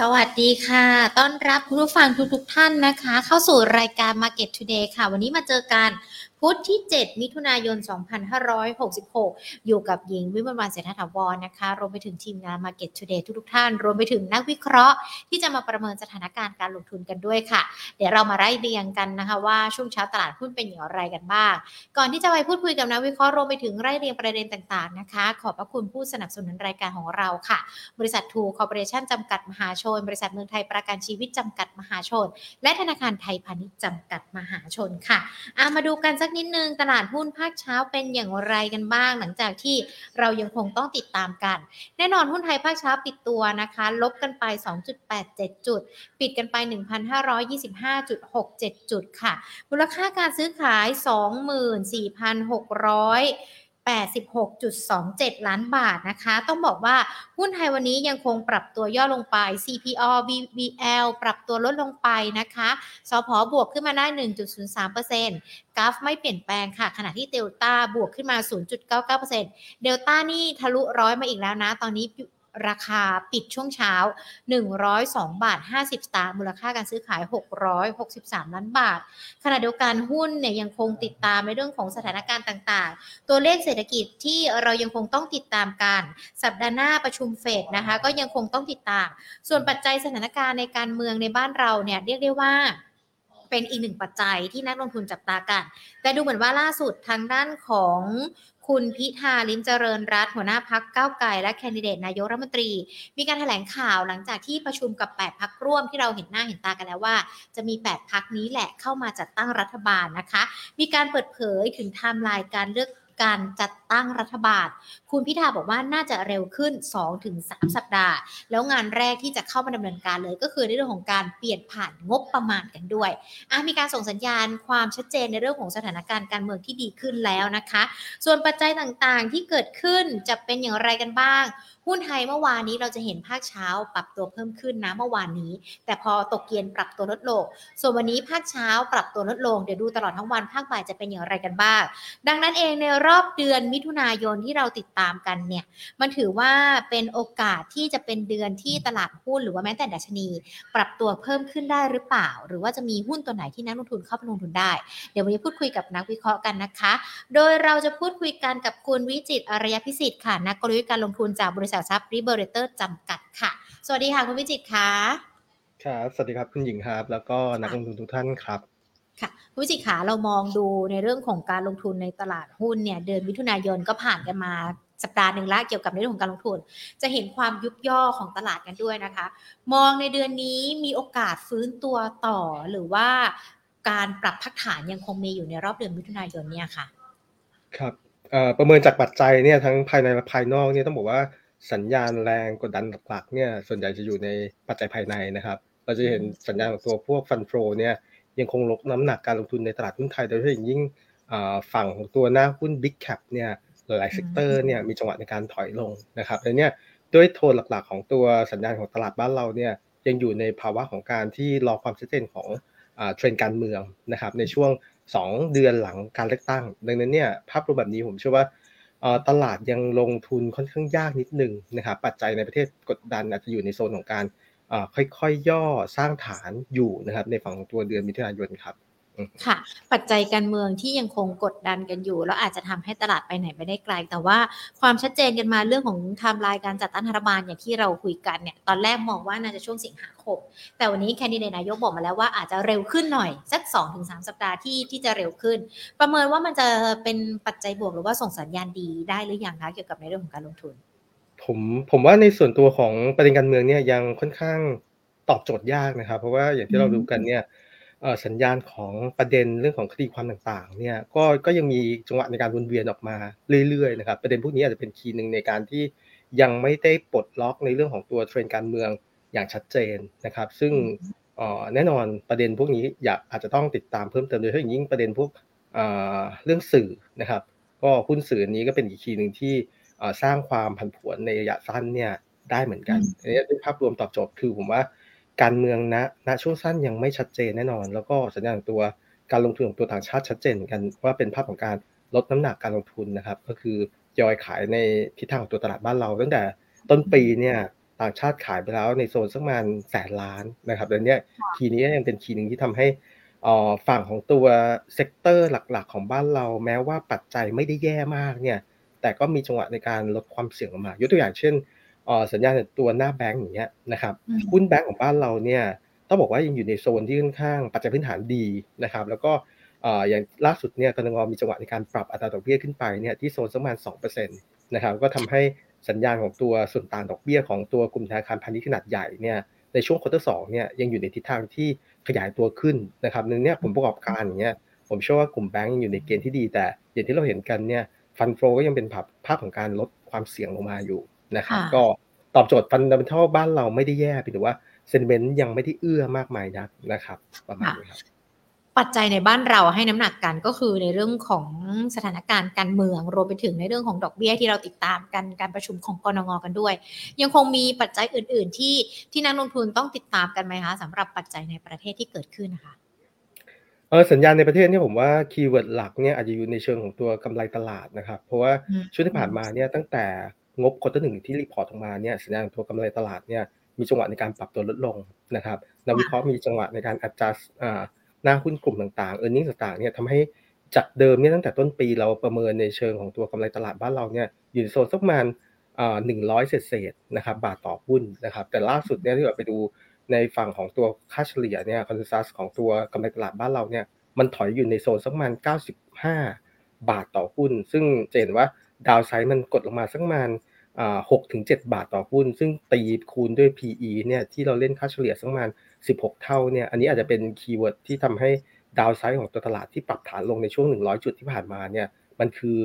สวัสดีค่ะ ต้อนรับคุณผู้ฟังทุกๆทท่านนะคะ เข้าสู่รายการ Market Today ค่ะ วันนี้มาเจอกัน พุธที่ 7 มิถุนายน 2566 อยู่กับหญิงวิมลวันเศรษฐถาวรนะคะ รวมไปถึงทีมงาน Market Today ทุกๆท่าน รวมไปถึงนักวิเคราะห์ที่จะมาประเมินสถานการณ์การลงทุนกันด้วยค่ะ เดี๋ยวเรามาไล่เรียงกันนะคะว่าช่วงเช้าตลาดหุ้นเป็นอย่างไรกันบ้าง ก่อนที่จะไปพูดคุยกับนักวิเคราะห์รวมไปถึงไล่เรียงประเด็นต่างๆนะคะ ขอบพระคุณผู้สนับสนุนรายการของเราค่ะ บริษัททูคอร์ปอเรชั่นจำกัดมหาชน บริษัทเมืองไทยประกันชีวิตจำกัดมหาชน และธนาคารไทยพาณิชย์จำกัดมหาชนค่ะามาดูกันสักนิดนึงตลาดหุ้นภาคเช้าเป็นอย่างไรกันบ้าง หลังจากที่เรายังคงต้องติดตามกัน แน่นอนหุ้นไทยภาคเช้าปิดตัวนะคะ ลบกันไป 2.87 จุด ปิดกันไป 1,525.67 จุดค่ะ มูลค่าการซื้อขาย 24,600 86.27 ล้านบาทนะคะ ต้องบอกว่าหุ้นไทยวันนี้ยังคงปรับตัวย่อลงไป CPO VBL ปรับตัวลดลงไปนะคะสพบวกขึ้นมาได้ 1.03%กราฟไม่เปลี่ยนแปลงค่ะ ขณะที่เดลต้าบวกขึ้นมา 0.99%เดลต้านี่ทะลุร้อยมาอีกแล้วนะ ตอนนี้ ราคาปิดช่วงเช้า 102 บาท 50 สตางค์มูลค่าการซื้อขาย 663 ล้านบาท ขณะเดียวกันหุ้นเนี่ยยังคงติดตามในเรื่องของสถานการณ์ต่างๆ ตัวเลขเศรษฐกิจที่เรายังคงต้องติดตามกัน สัปดาห์หน้าประชุมเฟดนะคะ ก็ยังคงต้องติดตาม ส่วนปัจจัยสถานการณ์ในการเมืองในบ้านเราเนี่ยเรียกได้ว่า เป็นอีกหนึ่งปัจจัยที่นักลงทุนจับตากัน แต่ดูเหมือนว่าล่าสุดทางด้านของคุณพิธาลิมเจริญรัตหัวหน้าพักเก้าไกลและแคนดิเดตนายกรัฐมนตรี มีการถแถลงข่าวหลังจากที่ประชุมกับ 8 พักร่วมที่เราเห็นหน้าเห็นตากันแล้วว่า จะมี 8 พักนี้แหละเข้ามาจัดตั้งรัฐบาลนะคะ มีการเปิดเผยถึงไทม์ไลน์การเลือก การจัดตั้งรัฐบาล คุณพิธาบอกว่าน่าจะเร็วขึ้น 2-3 สัปดาห์ แล้วงานแรกที่จะเข้ามาดำเนินการเลยก็คือในเรื่องของการเปลี่ยนผ่านงบประมาณกันด้วยมีการส่งสัญญาณความชัดเจนในเรื่องของสถานการณ์การเมืองที่ดีขึ้นแล้วนะคะ ส่วนปัจจัยต่างๆที่เกิดขึ้นจะเป็นอย่างไรกันบ้างหุ้นไทยเมื่อวานนี้เราจะเห็นภาคเช้าปรับตัวเพิ่มขึ้นนะเมื่อวานนี้ แต่พอตกเย็นปรับตัวลดลง ส่วนวันนี้ภาคเช้าปรับตัวลดลงเดี๋ยวดูตลอดทั้งวันภาคบ่ายจะเป็นอย่างไรกันบ้าง ดังนั้นเองในรอบเดือนมิถุนายนที่เราติดตามกันเนี่ยมันถือว่าเป็นโอกาสที่จะเป็นเดือนที่ตลาดหุ้นหรือว่าแม้แต่ดัชนี ปรับตัวเพิ่มขึ้นได้หรือเปล่า หรือว่าจะมีหุ้นตัวไหนที่นักลงทุนเข้าไปลงทุนได้ เดี๋ยววันนี้พูดคุยกับนักวิเคราะห์กันนะคะ โดยเราจะพูดคุยกันกับคุณวิจิตอารยพิสิทธิ์ค่ะนักกลยุทธ์การลงทุนจากบริษัททรัพย์ริเบอร์เตอร์จำกัดค่ะ สวัสดีค่ะคุณวิจิตค่ะครับสวัสดีครับคุณหญิงครับ แล้วก็นักลงทุนทุกท่านครับค่ะคุณวิจิตขาเรามองดูในเรื่องของการลงทุนในตลาดหุ้นเนี่ยเดือนมิถุนายนก็ผ่านกันมาสัปดาห์หนึ่งแล้วเกี่ยวกับในเรื่องของการลงทุน จะเห็นความยุบย่อของตลาดกันด้วยนะคะ มองในเดือนนี้มีโอกาสฟื้นตัวต่อหรือว่าการปรับพักฐานยังคงมีอยู่ในรอบเดือนมิถุนายนเนี่ยค่ะ ครับประเมินจากปัจจัยเนี่ยทั้งภายในและภายนอกเนี่ยต้องบอกว่า สัญญาณแรงกดดันหลักๆเนี่ยส่วนใหญ่จะอยู่ในปัจจัยภายในนะครับ เราจะเห็นสัญญาณของตัวพวก fund flow เนี่ยยังคงลดน้ำหนักการลงทุนในตลาดหุ้นไทยโดยเฉพาะอย่างยิ่งฝั่งของตัวหน้าหุ้น Big Cap เนี่ยหลายๆ sector เนี่ยมีจังหวะในการถอยลงนะครับแล้วเนี่ยด้วยโทนหลักๆ ของตัวสัญญาณของตลาดบ้านเราเนี่ยยังอยู่ในภาวะของการที่รอความชัดเจนของเทรนด์การเมืองนะครับในช่วง 2 เดือนหลังการเลือกตั้ง ดังนั้นเนี่ยภาพรวมแบบนี้ผมเชื่อว่า ตลาดยังลงทุนค่อนข้างยากนิดนึงนะครับปัจจัยในประเทศกดดันอาจจะอยู่ในโซนของการค่อยๆย่อสร้างฐานอยู่นะครับในฝั่งของตัวเดือนมิถุนายนครับ ค่ะ ปัจจัยการเมืองที่ยังคงกดดันกันอยู่ แล้วอาจจะทำให้ตลาดไปไหนไม่ได้ไกล แต่ว่าความชัดเจนกันมาเรื่องของไทม์ไลน์การจัดตั้งรัฐบาลอย่างที่เราคุยกันเนี่ยตอนแรกมองว่าน่าจะช่วงสิงหาคมแต่วันนี้แคนดิเดตนายกบอกมาแล้วว่าอาจจะเร็วขึ้นหน่อย สัก 2-3 สัปดาห์ที่ที่จะเร็วขึ้น ประเมินว่ามันจะเป็นปัจจัยบวกหรือว่าส่งสัญญาณดีได้หรือยังคะเกี่ยวกับในเรื่องของการลงทุน ผมผมว่าในส่วนตัวของประเด็นการเมืองเนี่ยยังค่อนข้างตอบโจทย์ยากนะครับ เพราะว่าอย่างที่เราดูกันเนี่ย สัญญาณของประเด็นเรื่องของคดีความต่างๆเนี่ยก็ก็ยังมีจังหวะในการวนเวียนออกมาเรื่อยๆนะครับประเด็นพวกนี้อาจจะเป็นคีย์หนึ่งในการที่ยังไม่ได้ปลดล็อกในเรื่องของตัวเทรนด์การเมืองอย่างชัดเจนนะครับ ซึ่งแน่นอนประเด็นพวกนี้อยากอาจจะต้องติดตามเพิ่มเติมโดยเฉพาะยิ่งประเด็นพวกเรื่องสื่อนะครับ ก็หุ้นสื่อนี้ก็เป็นอีกคีย์หนึ่งที่สร้างความผันผวนในระยะสั้นเนี่ยได้เหมือนกันอันนี้เป็นภาพรวมตอบโจทย์คือผมว่า การเมืองณณช่วงสั้นยังไม่ชัดเจนแน่นอน แล้วก็สัญญาณตัวการลงทุนของตัวต่างชาติชัดเจนกันว่าเป็นภาพของการลดน้ำหนักการลงทุนนะครับ ก็คือยอยขายในทิศทางของตัวตลาดบ้านเรา ตั้งแต่ต้นปีเนี่ยต่างชาติขายไปแล้วในโซนสักประมาณแสนล้านนะครับดังนี้key นี้ยังเป็น key หนึ่งที่ทำให้ฝั่งของตัว sector หลักๆ ของบ้านเราแม้ว่าปัจจัยไม่ได้แย่มากเนี่ยแต่ก็มีจังหวะในการลดความเสี่ยงออกมา ยกตัวอย่างเช่น สัญญาณตัวหน้าแบงก์อย่างเงี้ยนะครับหุ้นแบงก์ของบ้านเราเนี่ยต้องบอกว่ายังอยู่ในโซนที่ค่อนข้างปัจจัยพื้นฐานดีนะครับแล้วก็อย่างล่าสุดเนี่ยกนง. มีจังหวะในการปรับอัตราดอกเบี้ยขึ้นไปเนี่ยที่โซนประมาณ2%นะครับก็ทำให้สัญญาณของตัวส่วนต่างดอกเบี้ยของตัวกลุ่มธนาคารพาณิชย์ขนาดใหญ่เนี่ยในช่วง quarter สองเนี่ยยังอยู่ในทิศทางที่ขยายตัวขึ้นนะครับนึงเนี่ยผลประกอบการอย่างเงี้ยผมเชื่อว่ากลุ่มแบงก์ยังอยู่ในเกณฑ์ที่ดีแต่อย่างที่เราเห็นกันเนี่ย fund flow ก็ยังเป็นภาพภาพของการลดความเสี่ยงลงมาอยู่ นะครับก็ตอบโจทย์ fundamental บ้านเราไม่ได้แย่เพียงแต่ว่า sentiment ยังไม่ได้เอื้อมากมายนักนะครับ ประมาณนี้ครับปัจจัยในบ้านเราให้น้ำหนักกันก็คือในเรื่องของสถานการณ์การเมืองรวมไปถึงในเรื่องของดอกเบี้ยที่เราติดตามกันการประชุมของกนง.กันด้วย ยังคงมีปัจจัยอื่น ๆ ที่ที่นักลงทุนต้องติดตามกันไหมคะสำหรับปัจจัยในประเทศที่เกิดขึ้นนะคะเออสัญญาณในประเทศเนี่ยผมว่า keyword หลักเนี่ยอาจจะอยู่ในเชิงของตัวกำไรตลาดนะครับ เพราะว่าช่วงที่ผ่านมาเนี่ยตั้งแต่ งบ quarter หนึ่งที่ report ออกมาเนี่ยสัญญาณตัวกำไรตลาดเนี่ยมีจังหวะในการปรับตัวลดลงนะครับนักวิเคราะห์มีจังหวะในการ adjust หน้าหุ้นกลุ่มต่างๆ e a r n i n g ต่างๆเนี่ยทำให้จากเดิมเนี่ยตั้งแต่ต้นปีเราประเมินในเชิงของตัวกำไรตลาดบ้านเราเนี่ยอยู่ในโซนสักประมาณหนึ่งร้อยเศษๆนะครับบาทต่อหุ้นนะครับแต่ล่าสุดเนี่ยที่เราไปดูในฝั่งของตัวค่าเฉลี่ยเนี่ย consensus ของตัวกำไรตลาดบ้านเราเนี่ยมันถอยอยู่ในโซนสักประมาณ95 บาทต่อหุ้น ซึ่งจะเห็นว่า downside มันกดลงมาสักประมาณหกถึงเจ็ดบาทต่อหุ้น ซึ่งตีคูณด้วย PE เนี่ยที่เราเล่นค่าเฉลี่ยสักประมาณ 16 เท่าเนี่ยอันนี้อาจจะเป็น keyword ที่ทำให้ downside ของตัวตลาดที่ปรับฐานลงในช่วง 100 จุดที่ผ่านมาเนี่ยมันคือ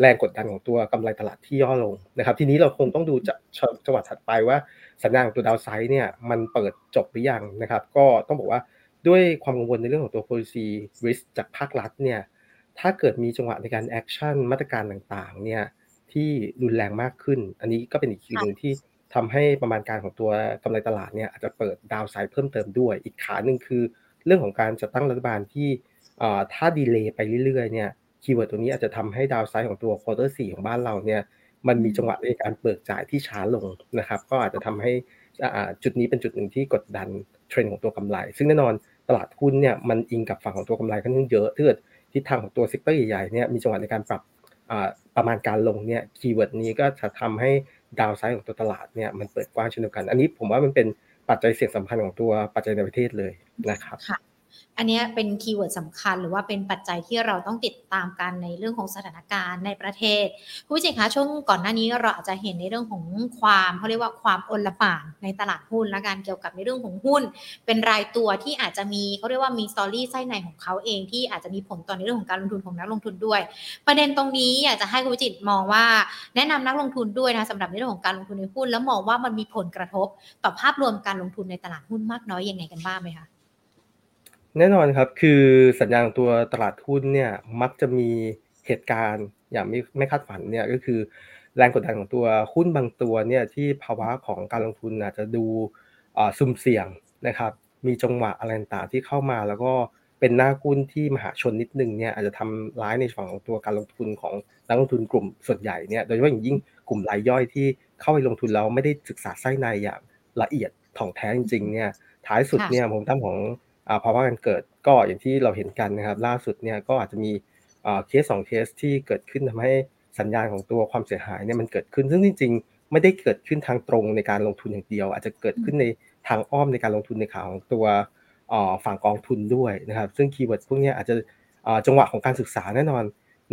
แรงกดดันของตัวกำไรตลาดที่ย่อลงนะครับทีนี้เราคงต้องดูจากจังหวะถัดไปว่าสัญญาณของตัว downside เนี่ยมันเปิดจบหรือยังนะครับก็ต้องบอกว่าด้วยความกังวลในเรื่องของตัว policy risk จากภาครัฐเนี่ย ถ้าเกิดมีจังหวะในการ action มาตรการต่างๆ เนี่ยที่รุนแรงมากขึ้น อันนี้ก็เป็นอีก key หนึ่งที่ทำให้ประมาณการของตัวกำไรตลาดเนี่ยอาจจะเปิด downside เพิ่มเติมด้วย อีกขาหนึ่งคือ เรื่องของการจัดตั้งรัฐบาลที่ถ้า delay ไปเรื่อยๆเนี่ย keyword ตัวนี้อาจจะทำให้ downside ของตัว quarter สี่ของบ้านเราเนี่ยมันมีจังหวะในการเบิกจ่ายที่ช้าลงนะครับ ก็อาจจะทำให้จุดนี้เป็นจุดหนึ่งที่กดดันเทรนด์ของตัวกำไร ซึ่งแน่นอนตลาดหุ้นเนี่ยมันอิงกับฝั่งของตัวกำไรค่อนข้างเยอะถ้าเกิด ทิศทางของตัว sector ใหญ่ๆเนี่ยมีจังหวะในการปรับประมาณการลงเนี่ย keyword นี้ก็จะทำให้ downside ของตัวตลาดเนี่ยมันเปิดกว้างเช่นเดียวกัน อันนี้ผมว่ามันเป็นปัจจัยเสี่ยงสำคัญของตัวปัจจัยในประเทศเลยนะครับ อันนี้เป็น keyword สำคัญ หรือว่าเป็นปัจจัยที่เราต้องติดตามกันในเรื่องของสถานการณ์ในประเทศคุณผู้ชมคะช่วงก่อนหน้านี้เราอาจจะเห็นในเรื่องของความเขาเรียกว่าความอลหม่านในตลาดหุ้นและการเกี่ยวกับในเรื่องของหุ้น เป็นรายตัวที่อาจจะมีเขาเรียกว่ามี story ไส้ในของเขาเองที่อาจจะมีผลต่อในเรื่องของการลงทุนของนักลงทุนด้วย ประเด็นตรงนี้อยากจะให้คุณจิตมองว่าแนะนำนักลงทุนด้วยนะสำหรับในเรื่องของการลงทุนในหุ้น แล้วมองว่ามันมีผลกระทบต่อภาพรวมการลงทุนในตลาดหุ้นมากน้อยยังไงกันบ้างไหมคะ แน่นอนครับ คือสัญญาณตัวตลาดหุ้นเนี่ยมักจะมีเหตุการณ์อย่างไม่ไม่คาดฝันเนี่ยก็คือแรงกดดันของตัวหุ้นบางตัวเนี่ยที่ภาวะของการลงทุนอาจจะดูซุ่มเสี่ยงนะครับ มีจังหวะอะไรต่างที่เข้ามา แล้วก็เป็นหน้าหุ้นที่มหาชนนิดนึงเนี่ยอาจจะทำร้ายในฝั่งของตัวการลงทุนของนักลงทุนกลุ่มส่วนใหญ่เนี่ยโดยเฉพาะอย่างยิ่งกลุ่มรายย่อยที่เข้าไปลงทุนแล้วไม่ได้ศึกษาไส้ในอย่างละเอียดถ่องแท้จริงๆเนี่ยท้ายสุดเนี่ยผมตั้งของ ภาวะการเกิดก็อย่างที่เราเห็นกันนะครับ ล่าสุดเนี่ยก็อาจจะมีเคสสองเคสที่เกิดขึ้นทำให้สัญญาณของตัวความเสียหายเนี่ยมันเกิดขึ้น ซึ่งจริง ๆ ไม่ได้เกิดขึ้นทางตรงในการลงทุนอย่างเดียว อาจจะเกิดขึ้นในทางอ้อมในการลงทุนในขาของตัวฝั่งกองทุนด้วยนะครับ ซึ่ง keyword พวกนี้อาจจะจังหวะของการศึกษาแน่นอน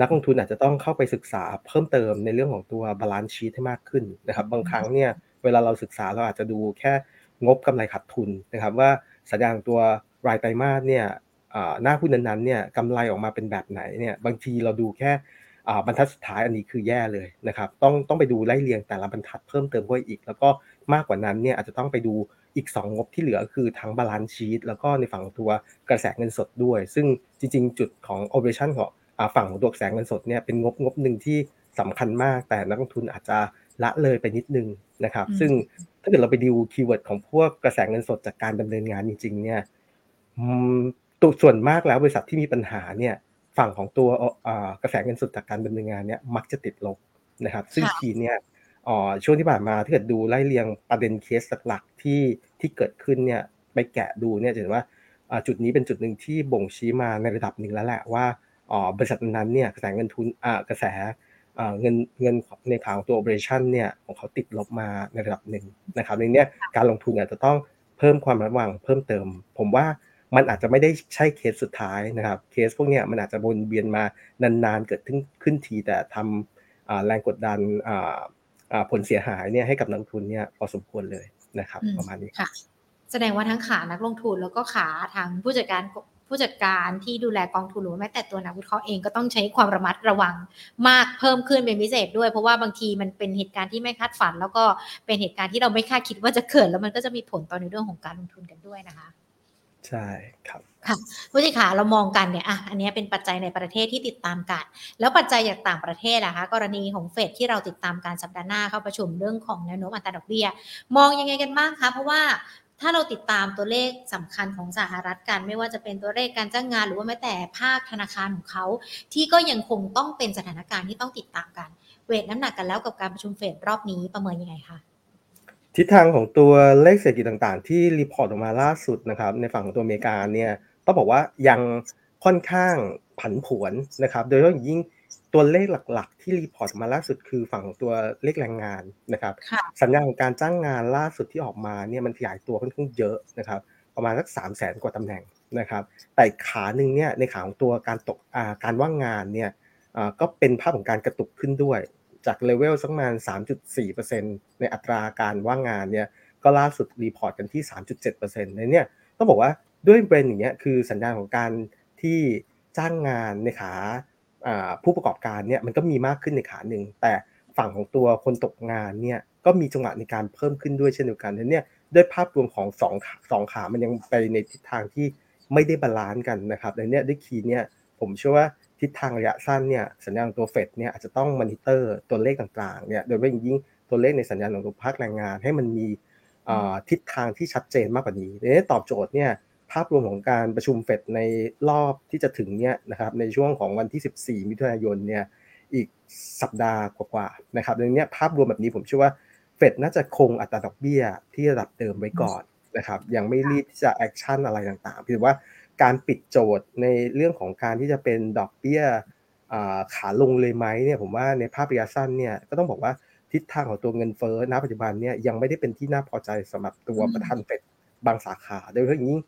นักลงทุนอาจจะต้องเข้าไปศึกษาเพิ่มเติมในเรื่องของตัว balance sheet ให้มากขึ้นนะครับ บางครั้งเนี่ยเวลาเราศึกษาเราอาจจะดูแค่งบกำไรขาดทุนนะครับ ว่าสัญญาณตัว รายไตรมาสเนี่ยหน้าหุ้นนั้นๆเนี่ยกำไรออกมาเป็นแบบไหนเนี่ยบางทีเราดูแค่บรรทัดสุดท้ายอันนี้คือแย่เลยนะครับต้องต้องไปดูไล่เรียงแต่ละบรรทัดเพิ่มเติมเข้าอีก แล้วก็มากกว่านั้นเนี่ยอาจจะต้องไปดูอีก 2 งบที่เหลือคือทั้ง balance sheet แล้วก็ในฝั่งตัวกระแสเงินสดด้วย ซึ่งจริง ๆ จุดของ operation ของฝั่งของตัวกระแสเงินสดเนี่ยเป็นงบงบหนึ่งที่สำคัญมาก แต่นักลงทุนอาจจะละเลยไปนิดนึงนะครับ ซึ่งถ้าเกิดเราไปดู keyword ของพวกกระแสเงินสดจากการดำเนินงานจริงๆเนี่ย ตัวส่วนมากแล้วบริษัทที่มีปัญหาเนี่ยฝั่งของตัวกระแสเงินสดจากการดำเนินงานเนี่ยมักจะติดลบนะครับ ซึ่งทีเนี่ยอ๋อช่วงที่ผ่านมาถ้าเกิดดูไล่เรียงประเด็นเคสหลักๆที่ที่เกิดขึ้นเนี่ยไปแกะดูเนี่ยจะเห็นว่าจุดนี้เป็นจุดหนึ่งที่บ่งชี้มาในระดับหนึ่งแล้วแหละว่าอ๋อบริษัทนั้นเนี่ยกระแสเงินทุนอ่ากระแสเงินเงินในข่าวของตัว operation เนี่ยของเขาติดลบมาในระดับหนึ่งนะครับในนี้การลงทุนอาจจะต้องเพิ่มความระวังเพิ่มเติม ผมว่า มันอาจจะไม่ได้ใช่เคสสุดท้ายนะครับ เคสพวกนี้มันอาจจะวนเวียนมานานๆ เกิดขึ้นขึ้นทีแต่ทำแรงกดดันผลเสียหายเนี่ยให้กับนักทุนเนี่ยพอสมควรเลยนะครับประมาณนี้ค่ะ แสดงว่าทั้งขานักลงทุนแล้วก็ขาทางผู้จัดการผู้จัดการที่ดูแลกองทุนหรือแม้แต่ตัวนักวิเคราะห์เองก็ต้องใช้ความระมัดระวังมากเพิ่มขึ้นเป็นพิเศษด้วย เพราะว่าบางทีมันเป็นเหตุการณ์ที่ไม่คาดฝัน แล้วก็เป็นเหตุการณ์ที่เราไม่คาดคิดว่าจะเกิดแล้วมันก็จะมีผลต่อในเรื่องของการลงทุนกันด้วยนะคะ ใช่ครับค่ะผู้จัดการเรามองกันเนี่ยอะอันนี้เป็นปัจจัยในประเทศที่ติดตามกัน แล้วปัจจัยจากต่างประเทศอะคะกรณีของเฟดที่เราติดตามการสัปดาห์หน้าเข้าประชุมเรื่องของแนวโน้มอัตราดอกเบี้ย มองยังไงกันบ้างคะเพราะว่าถ้าเราติดตามตัวเลขสำคัญของสหรัฐกัน ไม่ว่าจะเป็นตัวเลขการจ้างงาน หรือว่าแม้แต่ภาคธนาคารของเขา ที่ก็ยังคงต้องเป็นสถานการณ์ที่ต้องติดตามกัน weight น้ำหนักกันแล้วกับการประชุมเฟดรอบนี้ประเมินยังไงคะ ทิศทางของตัวเลขเศรษฐกิจต่างๆ ที่ report ออกมาล่าสุดนะครับในฝั่งของตัวอเมริกาเนี่ยต้องบอกว่ายังค่อนข้างผันผวนนะครับ โดยเฉพาะยิ่งตัวเลขหลักๆ ที่ report มาล่าสุดคือฝั่งของตัวเลขแรงงานนะครับ สัญญาณของการจ้างงานล่าสุดที่ออกมาเนี่ยมันขยายตัวค่อนข้างเยอะนะครับ ประมาณสักสามแสนกว่าตำแหน่งนะครับ แต่ขาหนึ่งเนี่ยในขาของตัวการตกการว่างงานเนี่ยก็เป็นภาพของการกระตุกขึ้นด้วย จากเลเวลสักประมาณ 3.4%ในอัตราการว่างงานเนี่ยก็ล่าสุด report กันที่ 3.7%ในเนี่ยต้องบอกว่าด้วยเทรนด์อย่างเงี้ยคือสัญญาณของการที่จ้างงานในขาผู้ประกอบการเนี่ยมันก็มีมากขึ้นในขาหนึ่งแต่ฝั่งของตัวคนตกงานเนี่ยก็มีจังหวะในการเพิ่มขึ้นด้วยเช่นเดียวกันเนี่ยด้วยภาพรวมของสองสองขา มันยังไปในทิศทางที่ไม่ได้ balance กันนะครับในนี้ด้วย key เนี่ยผมเชื่อว่า ทิศทางระยะสั้นเนี่ยสัญญาณตัวเฟดเนี่ยอาจจะต้องมอนิเตอร์ตัวเลขต่างๆเนี่ยโดยเฉพาะยิ่งตัวเลขในสัญญาณของตัวภาคแรงงาน ให้มันมีทิศทางที่ชัดเจนมากกว่านี้ทีนี้ตอบโจทย์เนี่ยภาพรวมของการประชุมเฟดในรอบที่จะถึงเนี่ยนะครับในช่วงของวันที่ 14 มิถุนายนเนี่ยอีกสัปดาห์กว่าๆนะครับทีนี้ภาพรวมแบบนี้ผมเชื่อว่าเฟดน่าจะคงอัตราดอกเบี้ยที่ระดับเดิมไว้ก่อนนะครับยังไม่รีบที่จะ action อะไรต่างๆเพียงว่า การปิดโจทย์ในเรื่องของการที่จะเป็นดอกเบี้ยขาลงเลยไหมเนี่ยผมว่าในภาพระยะสั้นเนี่ยก็ต้องบอกว่าทิศทางของตัวเงินเฟ้อณปัจจุบันเนี่ยยังไม่ได้เป็นที่น่าพอใจสำหรับตัวประธานเฟดบางสาขาโดยเฉพาะอย่างยิ่ง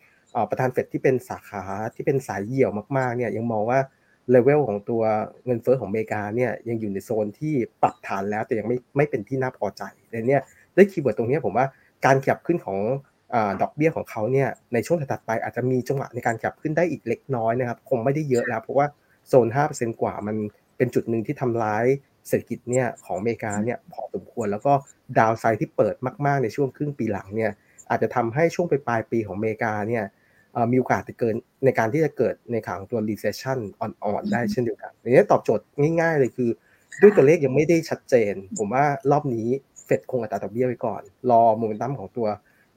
ประธานเฟดที่เป็นสาขาที่เป็นสายเหี่ยวมากๆเนี่ยยังมองว่าเลเวลของตัวเงินเฟ้อของอเมริกาเนี่ยยังอยู่ในโซนที่ปรับฐานแล้วแต่ยังไม่ไม่เป็นที่น่าพอใจทีนี้ด้วย keyword ตรงนี้ผมว่าการขยับขึ้นของ ดอกเบี้ยของเขาเนี่ยในช่วงถัดไปอาจจะมีจังหวะในการขยับขึ้นได้อีกเล็กน้อยนะครับ คงไม่ได้เยอะแล้ว เพราะว่าโซน 5%กว่ามันเป็นจุดหนึ่งที่ทำร้ายเศรษฐกิจเนี่ยของอเมริกาเนี่ยพอสมควร แล้วก็ดาวไซด์ที่เปิดมาก ๆ ในช่วงครึ่งปีหลังเนี่ยอาจจะทำให้ช่วงปลายปีของอเมริกาเนี่ยมีโอกาสจะเกินในการที่จะเกิดในขังตัว recession อ่อน ๆ ได้เช่นเดียวกันอันนี้ตอบโจทย์ง่าย ๆ เลยคือ ด้วยตัวเลขยังไม่ได้ชัดเจน ผมว่ารอบนี้เฟดคงอัตราดอกเบี้ยไว้ก่อน รอโมเมนตัมของตัว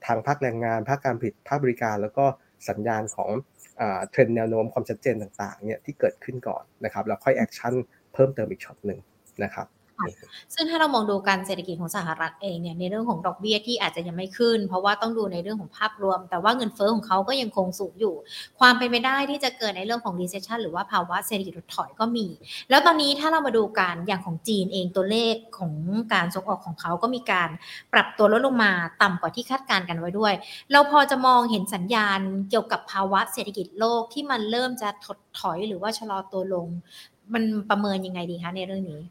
ทางภาคแรงงานภาคการผลิตภาคบริการ แล้วก็สัญญาณของเทรนด์แนวโน้มความชัดเจนต่างๆเนี่ยที่เกิดขึ้นก่อนนะครับแล้วค่อย action เพิ่มเติมอีกช็อตหนึ่งนะครับ ซึ่งถ้าเรามองดูการเศรษฐกิจของสหรัฐเองเนี่ยในเรื่องของดอกเบี้ยที่อาจจะยังไม่ขึ้น เพราะว่าต้องดูในเรื่องของภาพรวม แต่ว่าเงินเฟ้อของเขาก็ยังคงสูงอยู่ ความเป็นไปได้ที่จะเกิดในเรื่องของ recession หรือว่าภาวะเศรษฐกิจถดถอยก็มี แล้วตอนนี้ถ้าเรามาดูการอย่างของจีนเองตัวเลขของการส่งออกของเขาก็มีการปรับตัวลดลงมาต่ำกว่าที่คาดการณ์กันไว้ด้วย เราพอจะมองเห็นสัญญาณเกี่ยวกับภาวะเศรษฐกิจโลกที่มันเริ่มจะถดถอยหรือว่าชะลอตัวลง มันประเมินยังไงดีคะในเรื่องนี้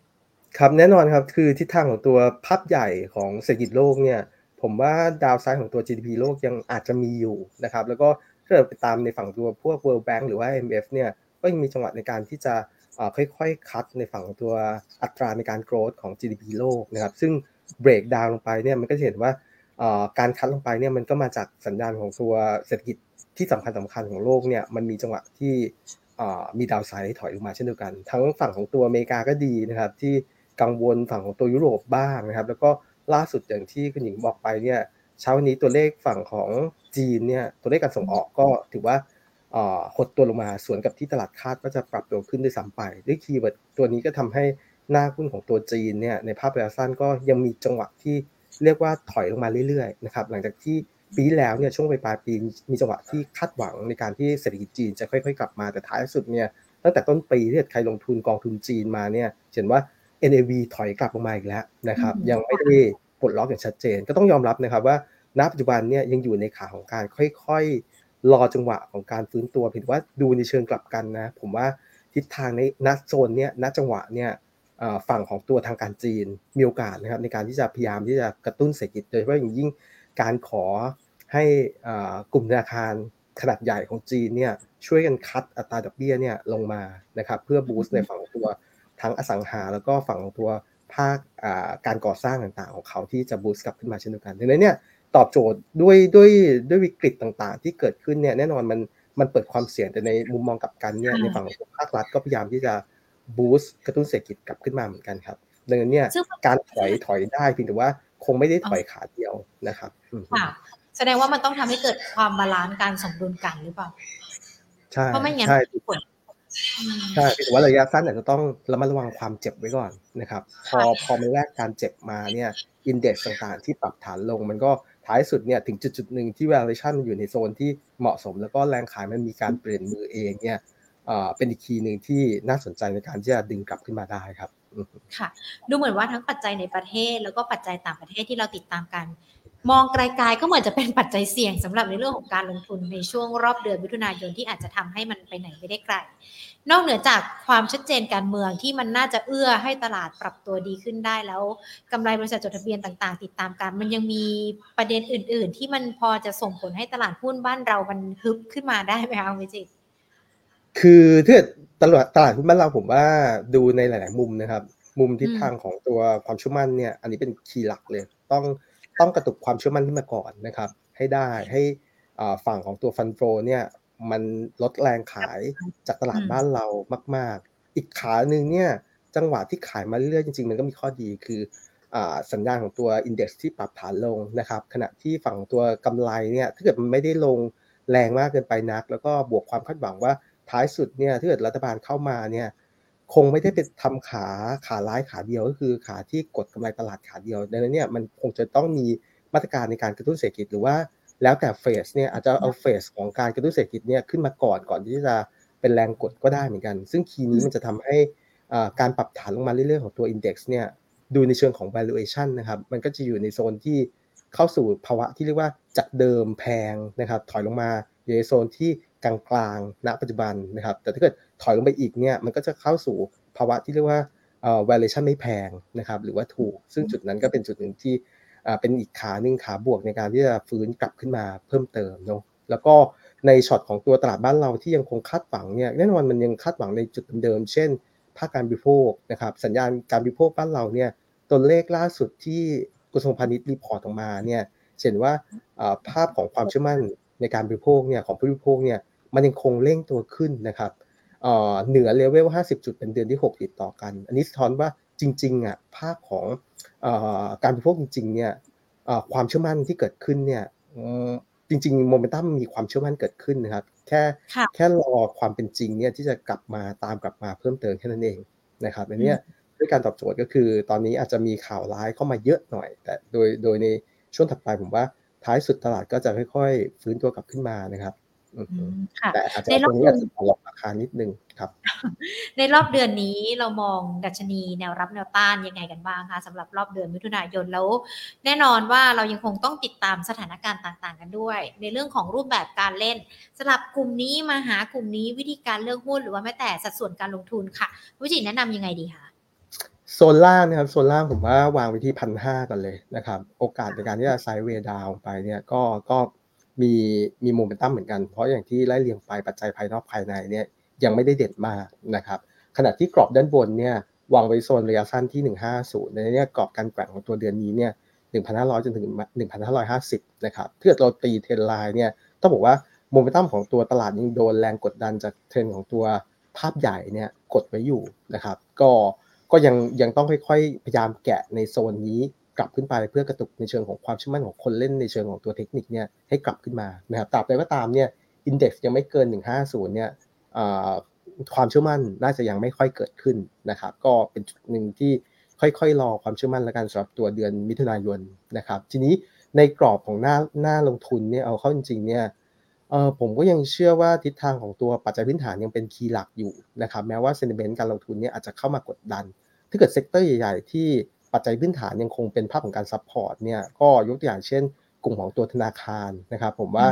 ครับแน่นอนครับคือทิศทางของตัวภาพใหญ่ของเศรษฐกิจโลกเนี่ยผมว่าดาวไซด์ของตัว GDP โลกยังอาจจะมีอยู่นะครับแล้วก็ถ้าเราไปตามในฝั่งตัวพวก World Bank หรือว่า IMF เนี่ยก็ยังมีจังหวะในการที่จะค่อยๆ คัดในฝั่งตัวอัตราในการ growth ของ GDP โลกนะครับซึ่ง breakdown ลงไปเนี่ยมันก็จะเห็นว่าการ cut ลงไปเนี่ยมันก็มาจากสัญญาณของตัวเศรษฐกิจที่สำคัญสำคัญของโลกเนี่ยมันมีจังหวะที่มี downside ถอยลงมาเช่นเดียวกัน ทั้งฝั่งของตัวอเมริกาก็ดีนะครับที่ กังวลฝั่งของตัวยุโรปบ้างนะครับ แล้วก็ล่าสุดอย่างที่คุณหญิงบอกไปเนี่ยเช้าวันนี้ตัวเลขฝั่งของจีนเนี่ยตัวเลขการส่งออกก็ถือว่าหดตัวลงมาสวนกับที่ตลาดคาดก็จะปรับตัวขึ้นด้วยซ้ำไปด้วย keyword ตัวนี้ก็ทำให้หน้าหุ้นของตัวจีนเนี่ยในภาพระยะสั้นก็ยังมีจังหวะที่เรียกว่าถอยลงมาเรื่อยๆนะครับหลังจากที่ปีแล้วเนี่ยช่วงปลายปีมีจังหวะที่คาดหวังในการที่เศรษฐกิจจีนจะค่อย ๆ กลับมาแต่ท้ายสุดเนี่ยตั้งแต่ต้นปีที่ใครลงทุนกองทุนจีนมาเนี่ยเห็นว่า NAV ถอยกลับลงมาอีกแล้วนะครับ ยังไม่ได้ปลดล็อกอย่างชัดเจน ก็ต้องยอมรับนะครับว่าณปัจจุบันเนี่ยยังอยู่ในขาของการค่อยๆ รอจังหวะของการฟื้นตัวเพียงว่าดูในเชิงกลับกันนะ ผมว่าทิศทางในณโซนเนี่ยณจังหวะเนี่ยฝั่งของตัวทางการจีนมีโอกาสนะครับในการที่จะพยายามที่จะกระตุ้นเศรษฐกิจโดยเฉพาะอย่างยิ่งการขอให้กลุ่มธนาคารขนาดใหญ่ของจีนเนี่ยช่วยกันคัดอัตราดอกเบี้ยเนี่ยลงมานะครับเพื่อบูสต์ในฝั่งของตัว ทั้งอสังหาแล้วก็ฝั่งของตัวภาคการก่อสร้างต่างๆ ของเขาที่จะบูสต์กลับขึ้นมาเช่นเดียวกันดังนั้นเนี่ยตอบโจทย์ด้วยด้วยด้วยวิกฤตต่างๆ ที่เกิดขึ้นเนี่ยแน่นอนมันมันเปิดความเสี่ยงแต่ในมุมมองกลับกันเนี่ยในฝั่งของภาครัฐก็พยายามที่จะ boost กระตุ้นเศรษฐกิจกลับขึ้นมาเหมือนกันครับดังนั้นเนี่ยการถอยถอยได้เพียงแต่ว่าคงไม่ได้ถอยขาเดียวนะครับค่ะแสดงว่ามันต้องทำให้เกิดความ balance การสมดุลกันหรือเปล่าใช่เพราะไม่งั้นใช่ ใช่แต่ว่าระยะสั้นอาจจะต้องระมัดระวังความเจ็บไว้ก่อนนะครับ พอพอมันแลกการเจ็บมาเนี่ย index ต่างๆ ที่ปรับฐานลง มันก็ท้ายสุดเนี่ยถึงจุดจุดหนึ่งที่ valuation อยู่ในโซนที่เหมาะสม แล้วก็แรงขายมันมีการเปลี่ยนมือเองเนี่ยเป็นอีกคีย์หนึ่งที่น่าสนใจในการที่จะดึงกลับขึ้นมาได้ครับค่ะ ดูเหมือนว่าทั้งปัจจัยในประเทศแล้วก็ปัจจัยต่างประเทศที่เราติดตามกัน มองไกลๆก็เหมือนจะเป็นปัจจัยเสี่ยงสำหรับในเรื่องของการลงทุนในช่วงรอบเดือนมิถุนายนที่อาจจะทำให้มันไปไหนไม่ได้ไกล นอกเหนือจากความชัดเจนการเมืองที่มันน่าจะเอื้อให้ตลาดปรับตัวดีขึ้นได้แล้วกำไรบริษัทจดทะเบียนต่างๆ ติดตามกัน มันยังมีประเด็นอื่น ๆ ที่มันพอจะส่งผลให้ตลาดหุ้นบ้านเรามันฮึบขึ้นมาได้ไหมคะวิจิตคือถ้าตลาดตลาดหุ้นบ้านเราผมว่าดูในหลาย ๆ มุมนะครับ มุมทิศทางของตัวความชุ่มั่นเนี่ย อันนี้เป็นคีย์หลักเลย ต้อง ต้องกระตุกความเชื่อมั่นขึ้นมาก่อนนะครับ ให้ได้ให้ฝั่งของตัวฟันโฟเนี่ยมันลดแรงขายจากตลาดบ้านเรามาก ๆ อีกขาหนึ่งเนี่ยจังหวะที่ขายมาเรื่อยๆจริง ๆ มันก็มีข้อดีคือสัญญาณของตัวอินเด็กซ์ที่ปรับฐานลงนะครับ ขณะที่ฝั่งตัวกำไรเนี่ยถ้าเกิดมันไม่ได้ลงแรงมากเกินไปนัก แล้วก็บวกความคาดหวังว่าท้ายสุดเนี่ยถ้าเกิดรัฐบาลเข้ามาเนี่ย คงไม่ได้เป็นทำขาขาร้ายขาเดียวก็คือขาที่กดกำไรตลาดขาเดียวดังนั้นเนี่ยมันคงจะต้องมีมาตรการในการกระตุ้นเศรษฐกิจหรือว่าแล้วแต่เฟสเนี่ยอาจจะเอาเฟสของการกระตุ้นเศรษฐกิจเนี่ยขึ้นมาก่อนก่อนที่จะเป็นแรงกดก็ได้เหมือนกัน ซึ่งคีย์นี้มันจะทำให้การปรับฐานลงมาเรื่อยๆของตัว Index เนี่ยดูในเชิงของ valuation นะครับมันก็จะอยู่ในโซนที่เข้าสู่ภาวะที่เรียกว่าจากเดิมแพงนะครับถอยลงมาอยู่ในโซนที่กลางๆณปัจจุบันนะครับแต่ถ้าเกิด ถอยลงไปอีกเนี่ยมันก็จะเข้าสู่ภาวะที่เรียกว่า valuation ไม่แพงนะครับหรือว่าถูก ซึ่งจุดนั้นก็เป็นจุดหนึ่งที่เป็นอีกขาหนึ่งขาบวกในการที่จะฟื้นกลับขึ้นมาเพิ่มเติมเนาะแล้วก็ในช็อตของตัวตลาดบ้านเราที่ยังคงคาดหวังเนี่ยแน่นอนมันยังคาดหวังในจุดเดิมเช่นภาคการบริโภคนะครับสัญญาณการบริโภคบ้านเราเนี่ยตัวเลขล่าสุดที่กระทรวงพาณิชย์ report ออกมาเนี่ยเห็นว่าภาพของความเชื่อมั่นในการบริโภคเนี่ยของผู้บริโภคเนี่ยมันยังคงเร่งตัวขึ้นนะครับ เหนือเลเวล 50 จุดเป็นเดือนที่ 6 ติดต่อกัน อันนี้สะท้อนว่าจริงๆอะภาคของการบริโภคจริงๆเนี่ยความเชื่อมั่นที่เกิดขึ้นเนี่ยจริงๆโมเมนตัมมีความเชื่อมั่นเกิดขึ้นนะครับ แค่แค่รอความเป็นจริงเนี่ยที่จะกลับมาตามกลับมาเพิ่มเติมแค่นั้นเองนะครับอันนี้ด้วยการตอบโจทย์ก็คือ ตอนนี้อาจจะมีข่าวร้ายเข้ามาเยอะหน่อย แต่โดยโดยในช่วงถัดไปผมว่าท้ายสุดตลาดก็จะค่อยๆ ฟื้นตัวกลับขึ้นมานะครับ แต่อาจจะตรงนี้อาจจะหลอกราคานิดนึงครับ ในรอบเดือนนี้เรามองดัชนีแนวรับแนวต้านยังไงกันบ้างคะสำหรับรอบเดือนมิถุนายนแล้ว แน่นอนว่าเรายังคงต้องติดตามสถานการณ์ต่างๆ กันด้วย ในเรื่องของรูปแบบการเล่นสำหรับกลุ่มนี้มาหากลุ่มนี้วิธีการเลือกหุ้นหรือว่าแม้แต่สัดส่วนการลงทุนค่ะวิจิแนะนํำยังไงดีคะโซนล่างนะครับโซนล่างผมว่าวางไว้ที่พันห้ากันเลยนะครับ โอกาสในการที่จะไซด์เวดาวไปเนี่ยก็ก็ มีมีโมเมนตัมเหมือนกัน เพราะอย่างที่ไล่เรียงไปปัจจัยภายนอกภายในเนี่ยยังไม่ได้เด่นมากนะครับขณะที่กรอบด้านบนเนี่ยวางไว้โซนระยะสั้นที่ 150 ในนี้กรอบการแกว่งของตัวเดือนนี้เนี่ย1,500 จนถึง 1,550 นะครับถ้าเกิดเราตีเทรนไลน์เนี่ยต้องบอกว่าโมเมนตัมของตัวตลาดยังโดนแรงกดดันจากเทรนของตัวภาพใหญ่เนี่ยกดไว้อยู่นะครับ ก็ก็ยังยังต้องค่อยๆ พยายามแกะในโซนนี้ กลับขึ้นไปเพื่อกระตุกในเชิงของความเชื่อมั่นของคนเล่นในเชิงของตัวเทคนิคเนี่ยให้กลับขึ้นมานะครับตราบใดก็ตามเนี่ยอินเด็กซ์ยังไม่เกิน 150 เนี่ยความเชื่อมั่นน่าจะยังไม่ค่อยเกิดขึ้นนะครับ ก็เป็นจุดหนึ่งที่ค่อยๆ รอความเชื่อมั่นแล้วกันสำหรับตัวเดือนมิถุนายนนะครับ ทีนี้ในกรอบของหน้าหน้าลงทุนเนี่ยเอาเข้าจริงๆเนี่ยเออผมก็ยังเชื่อว่าทิศทางของตัวปัจจัยพื้นฐานยังเป็น key หลักอยู่นะครับ แม้ว่า sentiment การลงทุนเนี่ยอาจจะเข้ามากดดัน ถ้าเกิด sector ใหญ่ ๆ ที่ ปัจจัยพื้นฐานยังคงเป็นภาพของการ support เนี่ยก็ยกตัวอย่างเช่น กลุ่มของตัวธนาคารนะครับ ผมว่า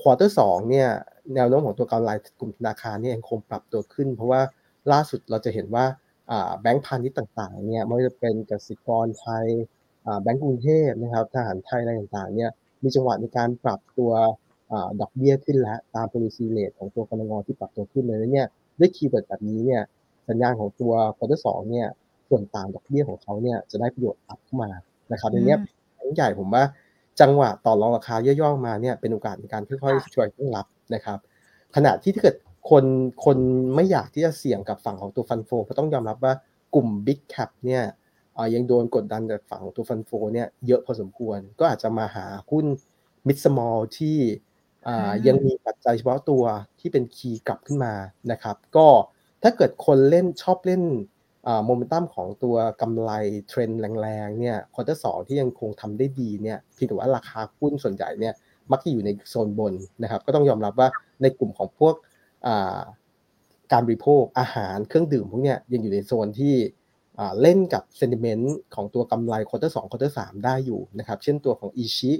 quarter สองเนี่ยแนวโน้มของตัวกำไรกลุ่มธนาคารเนี่ยยังคงปรับตัวขึ้น เพราะว่าล่าสุดเราจะเห็นว่าแบงก์พาณิชย์ต่างๆเนี่ยไม่ว่าจะเป็นกสิกรไทยแบงก์กรุงเทพนะครับทหารไทยอะไรต่างๆเนี่ยมีจังหวะในการปรับตัวดอกเบี้ยขึ้นแล้วตาม policy rate ของตัวกนง.ที่ปรับตัวขึ้นเลยเนี่ยด้วย keyword แบบนี้เนี่ยสัญญาณของตัว quarter สองเนี่ย ส่วนต่างดอกเบี้ยของเขาเนี่ยจะได้ประโยชน์ up เข้ามานะครับทีนี้แบงก์ใหญ่ผมว่าจังหวะต่อรองราคาย่อๆมาเนี่ยเป็นโอกาสในการค่อยๆช่วยตั้งรับนะครับขณะที่ถ้าเกิดคนคนไม่อยากที่จะเสี่ยงกับฝั่งของตัว fund flow ก็ต้องยอมรับว่ากลุ่ม Big Cap เนี่ยยังโดนกดดันจากฝั่งของตัว fund flow เนี่ยเยอะพอสมควร ก็อาจจะมาหาหุ้น Mid Small ที่ยังมีปัจจัยเฉพาะตัวที่เป็น key กลับขึ้นมานะครับ ก็ถ้าเกิดคนเล่นชอบเล่น โมเมนตัมของตัวกำไรเทรนด์แรงๆเนี่ย quarter สองที่ยังคงทำได้ดีเนี่ยพี่ถือว่าราคาหุ้นส่วนใหญ่เนี่ยมักจะอยู่ในโซนบนนะครับ ก็ต้องยอมรับว่าในกลุ่มของพวกการบริโภคอาหารเครื่องดื่มพวกเนี้ยยังอยู่ในโซนที่เล่นกับ sentiment ของตัวกำไร quarter สอง quarter สามได้อยู่นะครับเช่นตัวของอีชิ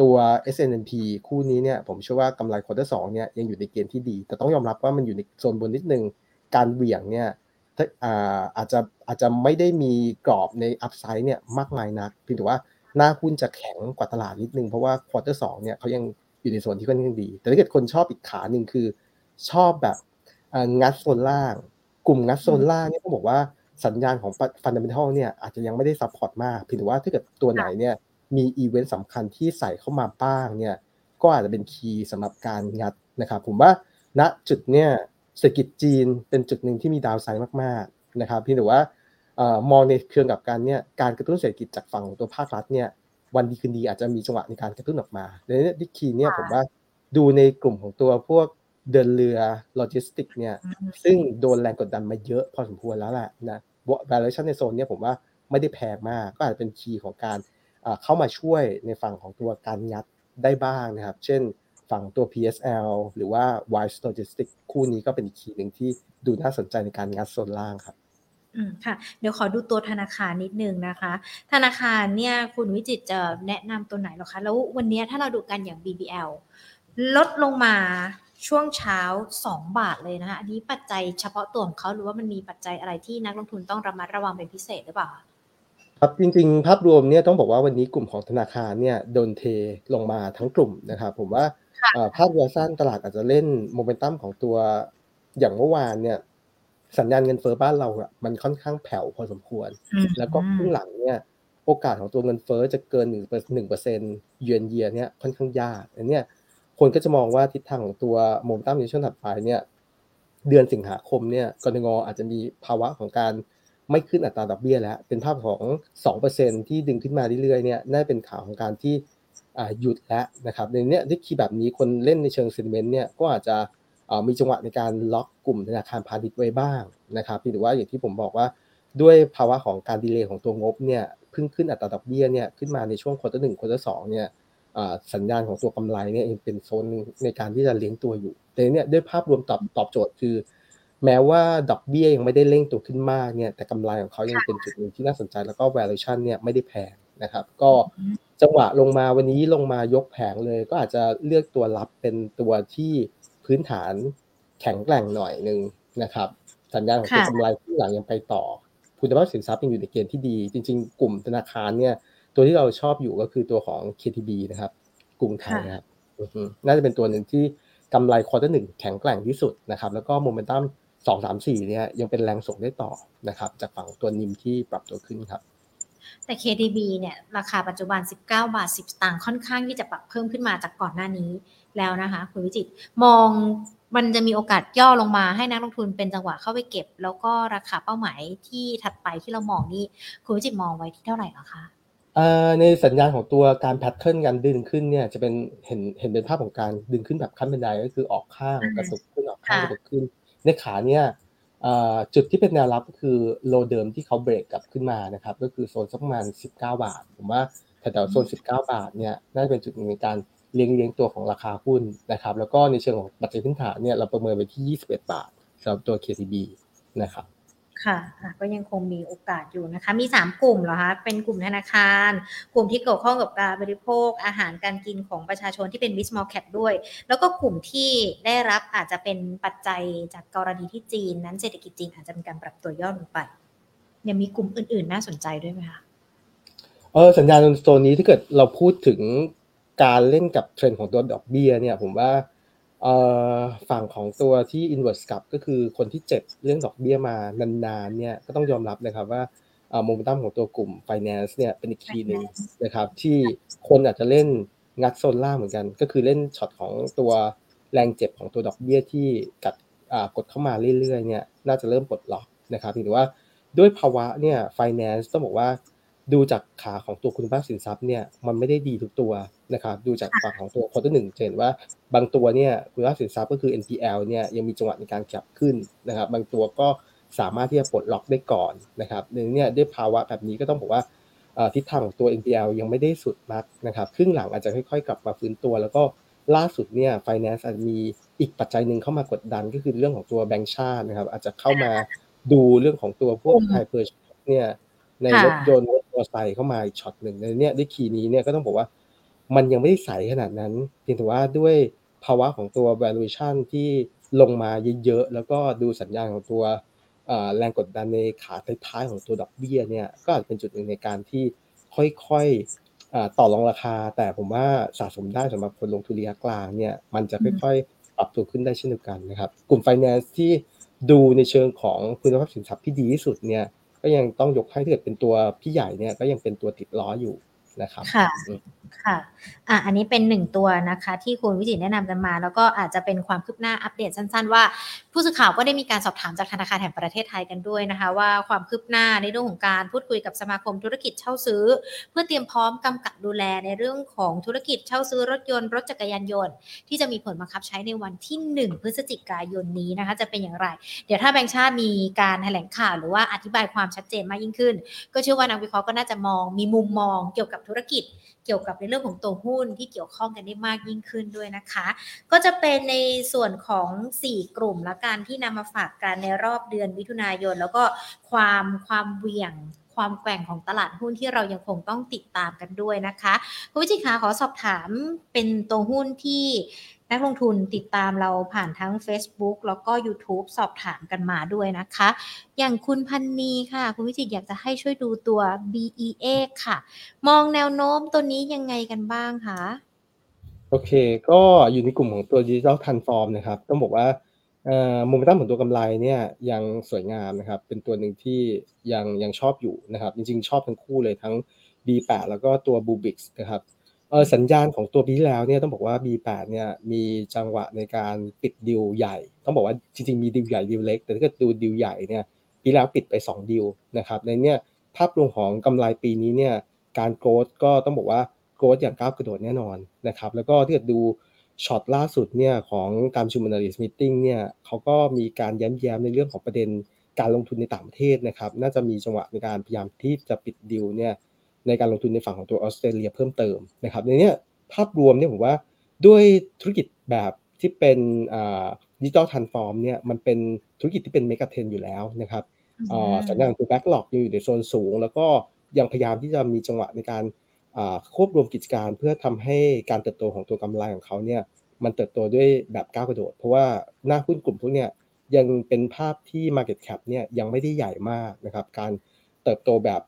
ตัว S&P คู่นี้เนี่ยผมเชื่อว่ากำไร quarter สองเนี่ยยังอยู่ในเกณฑ์ที่ดี แต่ต้องยอมรับว่ามันอยู่ในโซนบนนิดนึงการเหวี่ยงเนี่ย อาจจะอาจจะไม่ได้มีกรอบใน upside เนี่ยมากมายนักเพียงแต่ว่าหน้าหุ้นจะแข็งกว่าตลาดนิดนึง เพราะว่า quarter สองเนี่ยเขายังอยู่ในส่วนที่ค่อนข้างดี แต่ถ้าเกิดคนชอบอีกขาหนึ่งคือ ชอบแบบงัดโซนล่าง กลุ่มงัดโซนล่างเนี่ยต้องบอกว่าสัญญาณของ fundamental เนี่ยอาจจะยังไม่ได้ support มากเพียงแต่ว่าถ้าเกิดตัวไหนเนี่ยมีอีเวนต์สำคัญที่ใส่เข้ามาบ้างเนี่ยก็อาจจะเป็น key สำหรับการงัดนะครับผมว่าณจุดเนี่ย เศรษฐกิจจีนเป็นจุดหนึ่งที่มี downside มากๆนะครับเพียงแต่ว่ามองในเชิงกลับกันเนี่ยการกระตุ้นเศรษฐกิจจากฝั่งของตัวภาครัฐเนี่ยวันดีคืนดีอาจจะมีจังหวะในการกระตุ้นออกมาในนี้ดิคีเนี่ยผมว่าดูในกลุ่มของตัวพวกเดินเรือโลจิสติกเนี่ยซึ่งโดนแรงกดดันมาเยอะพอสมควรแล้วแหละนะ valuation ในโซนนี้ผมว่าไม่ได้แพงมาก ก็อาจจะเป็นคีย์ของการเข้ามาช่วยในฝั่งของตัวการงัดได้บ้างนะครับ เช่น ฝั่งตัว PSL หรือว่า Wise Logistics คู่นี้ก็เป็นอีกคีย์หนึ่งที่ดูน่าสนใจในการงัดโซนล่างครับอืมค่ะ เดี๋ยวขอดูตัวธนาคารนิดนึงนะคะ ธนาคารเนี่ยคุณวิจิตจะแนะนำตัวไหนหรอคะ แล้ววันนี้ถ้าเราดูกันอย่าง BBL ลดลงมาช่วงเช้า 2 บาทเลยนะคะ อันนี้ปัจจัยเฉพาะตัวของเขาหรือว่ามันมีปัจจัยอะไรที่นักลงทุนต้องระมัดระวังเป็นพิเศษหรือเปล่าครับจริงๆ ภาพรวมเนี่ยต้องบอกว่าวันนี้กลุ่มของธนาคารเนี่ยโดนเทลงมาทั้งกลุ่มนะครับผมว่า ภาพรวมสั้นตลาดอาจจะเล่นโมเมนตัมของตัวอย่างเมื่อวานเนี่ย สัญญาณเงินเฟ้อบ้านเราอะมันค่อนข้างแผ่วพอสมควร แล้วก็ครึ่งหลังเนี่ย โอกาสของตัวเงินเฟ้อจะเกินหนึ่งหนึ่งเปอร์เซ็นต์เยือนเยียเนี่ยค่อนข้างยากอันเนี้ยคนก็จะมองว่าทิศทางของตัวโมเมนตัมในช่วงถัดไปเนี่ยเดือนสิงหาคมเนี่ยกนง.อาจจะมีภาวะของการไม่ขึ้นอัตราดอกเบี้ยแล้ว เป็นภาพของ 2%ที่ดึงขึ้นมาเรื่อยๆเนี่ยน่าเป็นข่าวของการที่ หยุดแล้วนะครับในนี้ที่คีย์แบบนี้คนเล่นในเชิง sentiment เนี่ยก็อาจจะมีจังหวะในการล็อกกลุ่มธนาคารพาณิชย์ไว้บ้างนะครับหรือว่าอย่างที่ผมบอกว่าด้วยภาวะของการ delay ของตัวงบเนี่ยเพิ่งขึ้นอัตราดอกเบี้ยเนี่ยขึ้นมาในช่วง quarter หนึ่ง quarter สองเนี่ยสัญญาณของตัวกำไรเนี่ยเป็นโซนในการที่จะเลี้ยงตัวอยู่ แต่เนี่ยด้วยภาพรวมตอบตอบโจทย์คือ แม้ว่าดอกเบี้ยยังไม่ได้เร่งตัวขึ้นมากเนี่ยแต่กำไรของเขายังเป็นจุดหนึ่งที่น่าสนใจแล้วก็ valuation เนี่ยไม่ได้แพงนะครับ ก็ จังหวะลงมาวันนี้ลงมายกแผงเลย ก็อาจจะเลือกตัวรับเป็นตัวที่พื้นฐานแข็งแกร่งหน่อยหนึ่งนะครับ สัญญาณของตัวกำไรที่หลังยังไปต่อ คุณภาพสินทรัพย์ยังอยู่ในเกณฑ์ที่ดี จริง ๆ กลุ่มธนาคารเนี่ย ตัวที่เราชอบอยู่ก็คือตัวของ KTB นะครับกรุงไทยนะครับน่าจะเป็นตัวหนึ่งที่กำไรควอเตอร์หนึ่งแข็งแกร่งที่สุดนะครับ แล้วก็โมเมนตัมสองสามสี่เนี่ยยังเป็นแรงส่งได้ต่อนะครับ จากฝั่งตัวนิมที่ปรับตัวขึ้นครับ แต่ KTB เนี่ยราคาปัจจุบัน 19 บาท 10 สตางค์ค่อนข้างที่จะปรับเพิ่มขึ้นมาจากก่อนหน้านี้แล้วนะคะคุณวิจิตมองมันจะมีโอกาสย่อลงมาให้นักลงทุนเป็นจังหวะเข้าไปเก็บ แล้วก็ราคาเป้าหมายที่ถัดไปที่เรามองนี่คุณวิจิตมองไว้ที่เท่าไหร่หรอคะในสัญญาณของตัวการแพทเทิร์นการดึงขึ้นเนี่ยจะเป็นเห็นเห็นเป็นภาพของการดึงขึ้นแบบขั้นบันไดก็คือออกข้างกระตุกขึ้นออกข้างกระตุกขึ้น ในขาเนี่ย จุดที่เป็นแนวรับก็คือโลเดิมที่เขาเบรกกลับขึ้นมานะครับ ก็คือโซนสักประมาณ 19 บาท ผมว่าแถวโซน 19 บาทเนี่ยน่าจะเป็นจุดในการเลี้ยงเลี้ยงตัวของราคาหุ้นนะครับ แล้วก็ในเชิงของปัจจัยพื้นฐานเนี่ยเราประเมินไปที่ 21 บาทสำหรับตัว KTB นะครับ ค่ะ ก็ยังคงมีโอกาสอยู่นะคะ มี 3 กลุ่มเหรอคะ เป็นกลุ่มธนาคาร กลุ่มที่เกี่ยวข้องกับการบริโภค อาหารการกินของประชาชนที่เป็นวิสมอลแคปด้วย แล้วก็กลุ่มที่ได้รับอาจจะเป็นปัจจัยจากกรณีที่จีน นั้นเศรษฐกิจจีนอาจจะมีการปรับตัวย่อลงไปยังมีกลุ่มอื่นๆ น่าสนใจด้วยไหมคะ เออสัญญาณโซนนี้ถ้าเกิดเราพูดถึงการเล่นกับเทรนด์ของตัวดอกเบี้ยเนี่ย ผมว่า ฝั่งของตัวที่ inverse กลับก็คือคนที่เจ็บเรื่องดอกเบี้ยมานานๆเนี่ยก็ต้องยอมรับนะครับว่าโมเมนตัมของตัวกลุ่ม finance เนี่ยเป็นอีกทีหนึ่งนะครับที่คนอาจจะเล่นงัดโซนล่างเหมือนกัน ก็คือเล่นช็อตของตัวแรงเจ็บของตัวดอกเบี้ยที่กัดกดเข้ามาเรื่อยๆเนี่ยน่าจะเริ่มปลดล็อกนะครับถือว่าด้วยภาวะเนี่ย finance ต้องบอกว่า ดูจากขาของตัวคุณภาพสินทรัพย์เนี่ยมันไม่ได้ดีทุกตัวนะครับดูจากฝั่งของตัวคนที่หนึ่งเห็นว่าบางตัวเนี่ยคุณภาพสินทรัพย์ก็คือ NPL เนี่ยยังมีจังหวะในการกลับขึ้นนะครับ บางตัวก็สามารถที่จะปลดล็อกได้ก่อนนะครับหนึ่งเนี่ยด้วยภาวะแบบนี้ก็ต้องบอกว่าทิศทางของตัว NPL ยังไม่ได้สุดนักนะครับครึ่งหลังอาจจะค่อยๆ กลับมาฟื้นตัว แล้วก็ล่าสุดเนี่ย finance อาจจะมีอีกปัจจัยหนึ่งเข้ามากดดันก็คือเรื่องของตัวแบงก์ชาตินะครับอาจจะเข้ามาดูเรื่องของตัวพวกไฮเปอร์เนี่ยในรถยนต์รถม อเตอร์ไซค์เข้ามาอีกช็อตหนึ่งในเนี้ยด้วยคีย์นี้เนี่ยก็ต้องบอกว่า มันยังไม่ได้ใสขนาดนั้น เพียงแต่ว่าด้วยภาวะของตัว valuation ที่ลงมาเยอะๆ แล้วก็ดูสัญญาณของตัวแรงกดดันในขาท้ายๆของตัวดอกเบี้ยเนี่ยก็อาจเป็นจุดหนึ่งในการที่ค่อยๆต่อรองราคา แต่ผมว่าสะสมได้สำหรับคนลงทุนระยะกลางเนี่ยมันจะค่อยๆปรับตัวขึ้นได้เช่นเดียวกันนะครับ กลุ่ม finance ที่ดูในเชิงของคุณภาพสินทรัพย์ที่ดีที่สุดเนี่ย ก็ยังต้องยกให้ถ้าเกิดเป็นตัวพี่ใหญ่เนี่ยก็ยังเป็นตัวติดล้ออยู่นะครับค่ะ ค่ะ อะ อันนี้เป็นหนึ่งตัวนะคะ ที่คุณวิจิตแนะนำกันมา แล้วก็อาจจะเป็นความคืบหน้าอัปเดตสั้นๆ ว่า ผู้สื่อข่าวก็ได้มีการสอบถามจากธนาคารแห่งประเทศไทยกันด้วยนะคะ ว่าความคืบหน้าในเรื่องของการพูดคุยกับสมาคมธุรกิจเช่าซื้อ เพื่อเตรียมพร้อมกำกับดูแลในเรื่องของธุรกิจเช่าซื้อรถยนต์รถจักรยานยนต์ ที่จะมีผลบังคับใช้ในวันที่ 1 พฤศจิกายนนี้นะคะ จะเป็นอย่างไร เดี๋ยวถ้าแบงค์ชาติมีการแถลงข่าวหรือว่าอธิบายความชัดเจนมากยิ่งขึ้น ก็เชื่อว่านักวิเคราะห์ก็น่าจะมองมีมุมมองเกี่ยวกับธุรกิจเกี่ยวกับในเรื่องของตัวหุ้นที่เกี่ยวข้องกันได้มากยิ่งขึ้นด้วยนะคะ ก็จะเป็นในส่วนของ 4 กลุ่มและการที่นำมาฝากกันในรอบเดือนมิถุนายน แล้วก็ความความเวี่ยงความแกว่งของตลาดหุ้นที่เรายังคงต้องติดตามกันด้วยนะคะคุณวิจิตขาขอสอบถามเป็นตัวหุ้นที่ นักลงทุนติดตามเราผ่านทั้ง Facebook แล้วก็ YouTube สอบถามกันมาด้วยนะคะ อย่างคุณพันนีค่ะ คุณวิจิตอยากจะให้ช่วยดูตัว BEA ค่ะ มองแนวโน้มตัวนี้ยังไงกันบ้างคะโอเค ก็อยู่ในกลุ่มของตัวดิจิทัลทันฟอร์มนะครับ ต้องบอกว่าโมเมนตัมของตัวกำไรเนี่ยยังสวยงามนะครับ เป็นตัวหนึ่งที่ยังยังชอบอยู่นะครับ จริงๆ ชอบทั้งคู่เลยทั้ง B8 แล้วก็ตัว b u b i x นะครับ สัญญาณของตัวปีที่แล้วเนี่ยต้องบอกว่า B8 เนี่ยมีจังหวะในการปิดดิวใหญ่ ต้องบอกว่าจริงๆมีดิวใหญ่ดิวเล็ก แต่ถ้าเกิดดูดิวใหญ่เนี่ยปีแล้วปิดไป 2 ดิวนะครับในเนี้ยภาพรวมของกำไรปีนี้เนี่ยการโกรดก็ต้องบอกว่าโกรดอย่างก้าวกระโดดแน่นอนนะครับแล้วก็ถ้าเกิดดูช็อตล่าสุดเนี่ยของการชุม analyst meeting เนี่ยเขาก็มีการย้ำแย้มในเรื่องของประเด็นการลงทุนในต่างประเทศนะครับน่าจะมีจังหวะในการพยายามที่จะปิดดิวเนี่ย ในการลงทุนในฝั่งของตัวออสเตรเลียเพิ่มเติมนะครับในนี้ภาพรวมเนี่ยผมว่าด้วยธุรกิจแบบที่เป็น digital transform เนี่ยมันเป็นธุรกิจที่เป็น megatrend อยู่แล้วนะครับสัญญาณตัว backlog อยู่ในโซนสูง แล้วก็ยังพยายามที่จะมีจังหวะในการควบรวมกิจการเพื่อทำให้การเติบโตของตัวกำไรของเขาเนี่ยมันเติบโตด้วยแบบก้าวกระโดด เพราะว่าหน้าหุ้นกลุ่มพวกเนี้ยยังเป็นภาพที่ Market Cap เนี่ยยังไม่ได้ใหญ่มากนะครับการเติบโตแบบ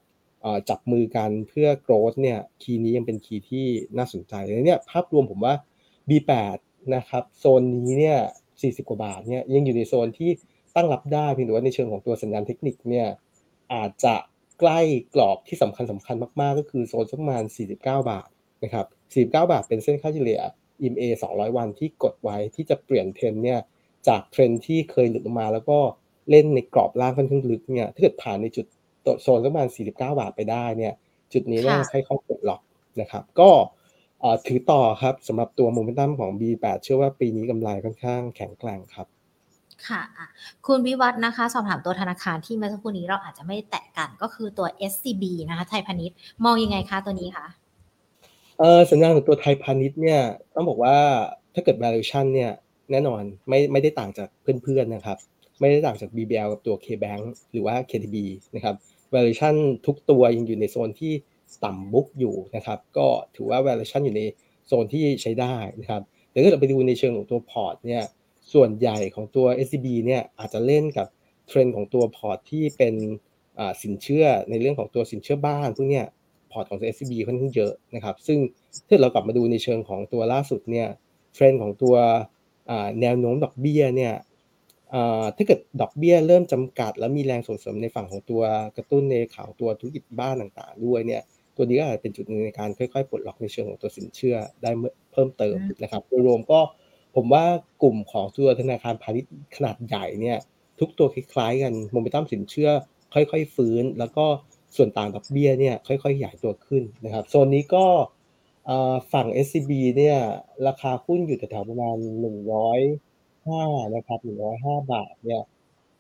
จับมือกันเพื่อ growth เนี่ยคีย์นี้ยังเป็นคีย์ที่น่าสนใจเลยเนี่ยภาพรวมผมว่า B8 นะครับโซนนี้เนี่ย40 กว่าบาทเนี่ยยังอยู่ในโซนที่ตั้งรับได้เพียงแต่ว่าในเชิงของตัวสัญญาณเทคนิคเนี่ยอาจจะใกล้กรอบที่สำคัญสำคัญมากๆ ก็คือโซนสักประมาณ 49 บาทนะครับ49 บาทเป็นเส้นค่าเฉลี่ย EMA 200 วันที่กดไว้ที่จะเปลี่ยนเทรนด์เนี่ยจากเทรนด์ที่เคยหลุดลงมาแล้วก็เล่นในกรอบล่างค่อนข้างลึกเนี่ยถ้าเกิดผ่านในจุด โซนประมาณ 49 บาทไปได้เนี่ยจุดนี้น่าใช้ข้อกดล็อกนะครับก็ถือต่อครับสำหรับตัวโมเมนตัมของ BE8 เชื่อว่าปีนี้กำไรค่อนข้างแข็งแกร่งครับ ค่ะ คุณวิวัฒนะคะ สอบถามตัวธนาคารที่เมื่อสักครู่นี้เราอาจจะไม่แตะกันก็คือตัว SCB นะคะไทยพาณิชย์มองยังไงคะตัวนี้คะเออสัญญาณของตัวไทยพาณิชย์เนี่ยต้องบอกว่าถ้าเกิด valuation เนี่ยแน่นอนไม่ไม่ได้ต่างจากเพื่อนๆนะครับ ไม่ได้ต่างจาก BBL กับตัว KBank หรือว่า KTB นะครับ valuation ทุกตัวยังอยู่ในโซนที่ต่ำบุ๊กอยู่นะครับ ก็ถือว่า valuation อยู่ในโซนที่ใช้ได้นะครับแต่ถ้าเราไปดูในเชิงของตัวพอร์ตเนี่ยส่วนใหญ่ของตัว SCB เนี่ยอาจจะเล่นกับเทรนด์ของตัวพอร์ตที่เป็นสินเชื่อในเรื่องของตัวสินเชื่อบ้านพวกเนี้ยพอร์ตของ SCB ค่อนข้างเยอะนะครับ ซึ่งถ้าเรากลับมาดูในเชิงของตัวล่าสุดเนี่ยเทรนด์ของตัวแนวโน้มดอกเบี้ยเนี่ย ถ้าเกิดดอกเบี้ยเริ่มจำกัด แล้วมีแรงส่งเสริมในฝั่งของตัวกระตุ้นในข่าวตัวธุรกิจบ้านต่างๆ ด้วยเนี่ยตัวนี้ก็อาจเป็นจุดหนึ่งในการค่อยๆปลดล็อกในเชิงของตัวสินเชื่อได้เพิ่มเติมนะครับโดยรวมก็ผมว่ากลุ่มของตัวธนาคารพาณิชย์ขนาดใหญ่เนี่ยทุกตัวคล้ายๆกันโมเมนตัมสินเชื่อ ค่อยๆ ฟื้น แล้วก็ส่วนต่างดอกเบี้ยเนี่ยค่อยๆขยายตัวขึ้นนะครับโซนนี้ก็ฝั่ง SCB เนี่ยราคาหุ้นอยู่แถวๆประมาณ 105นะครับ105บาทเนี่ย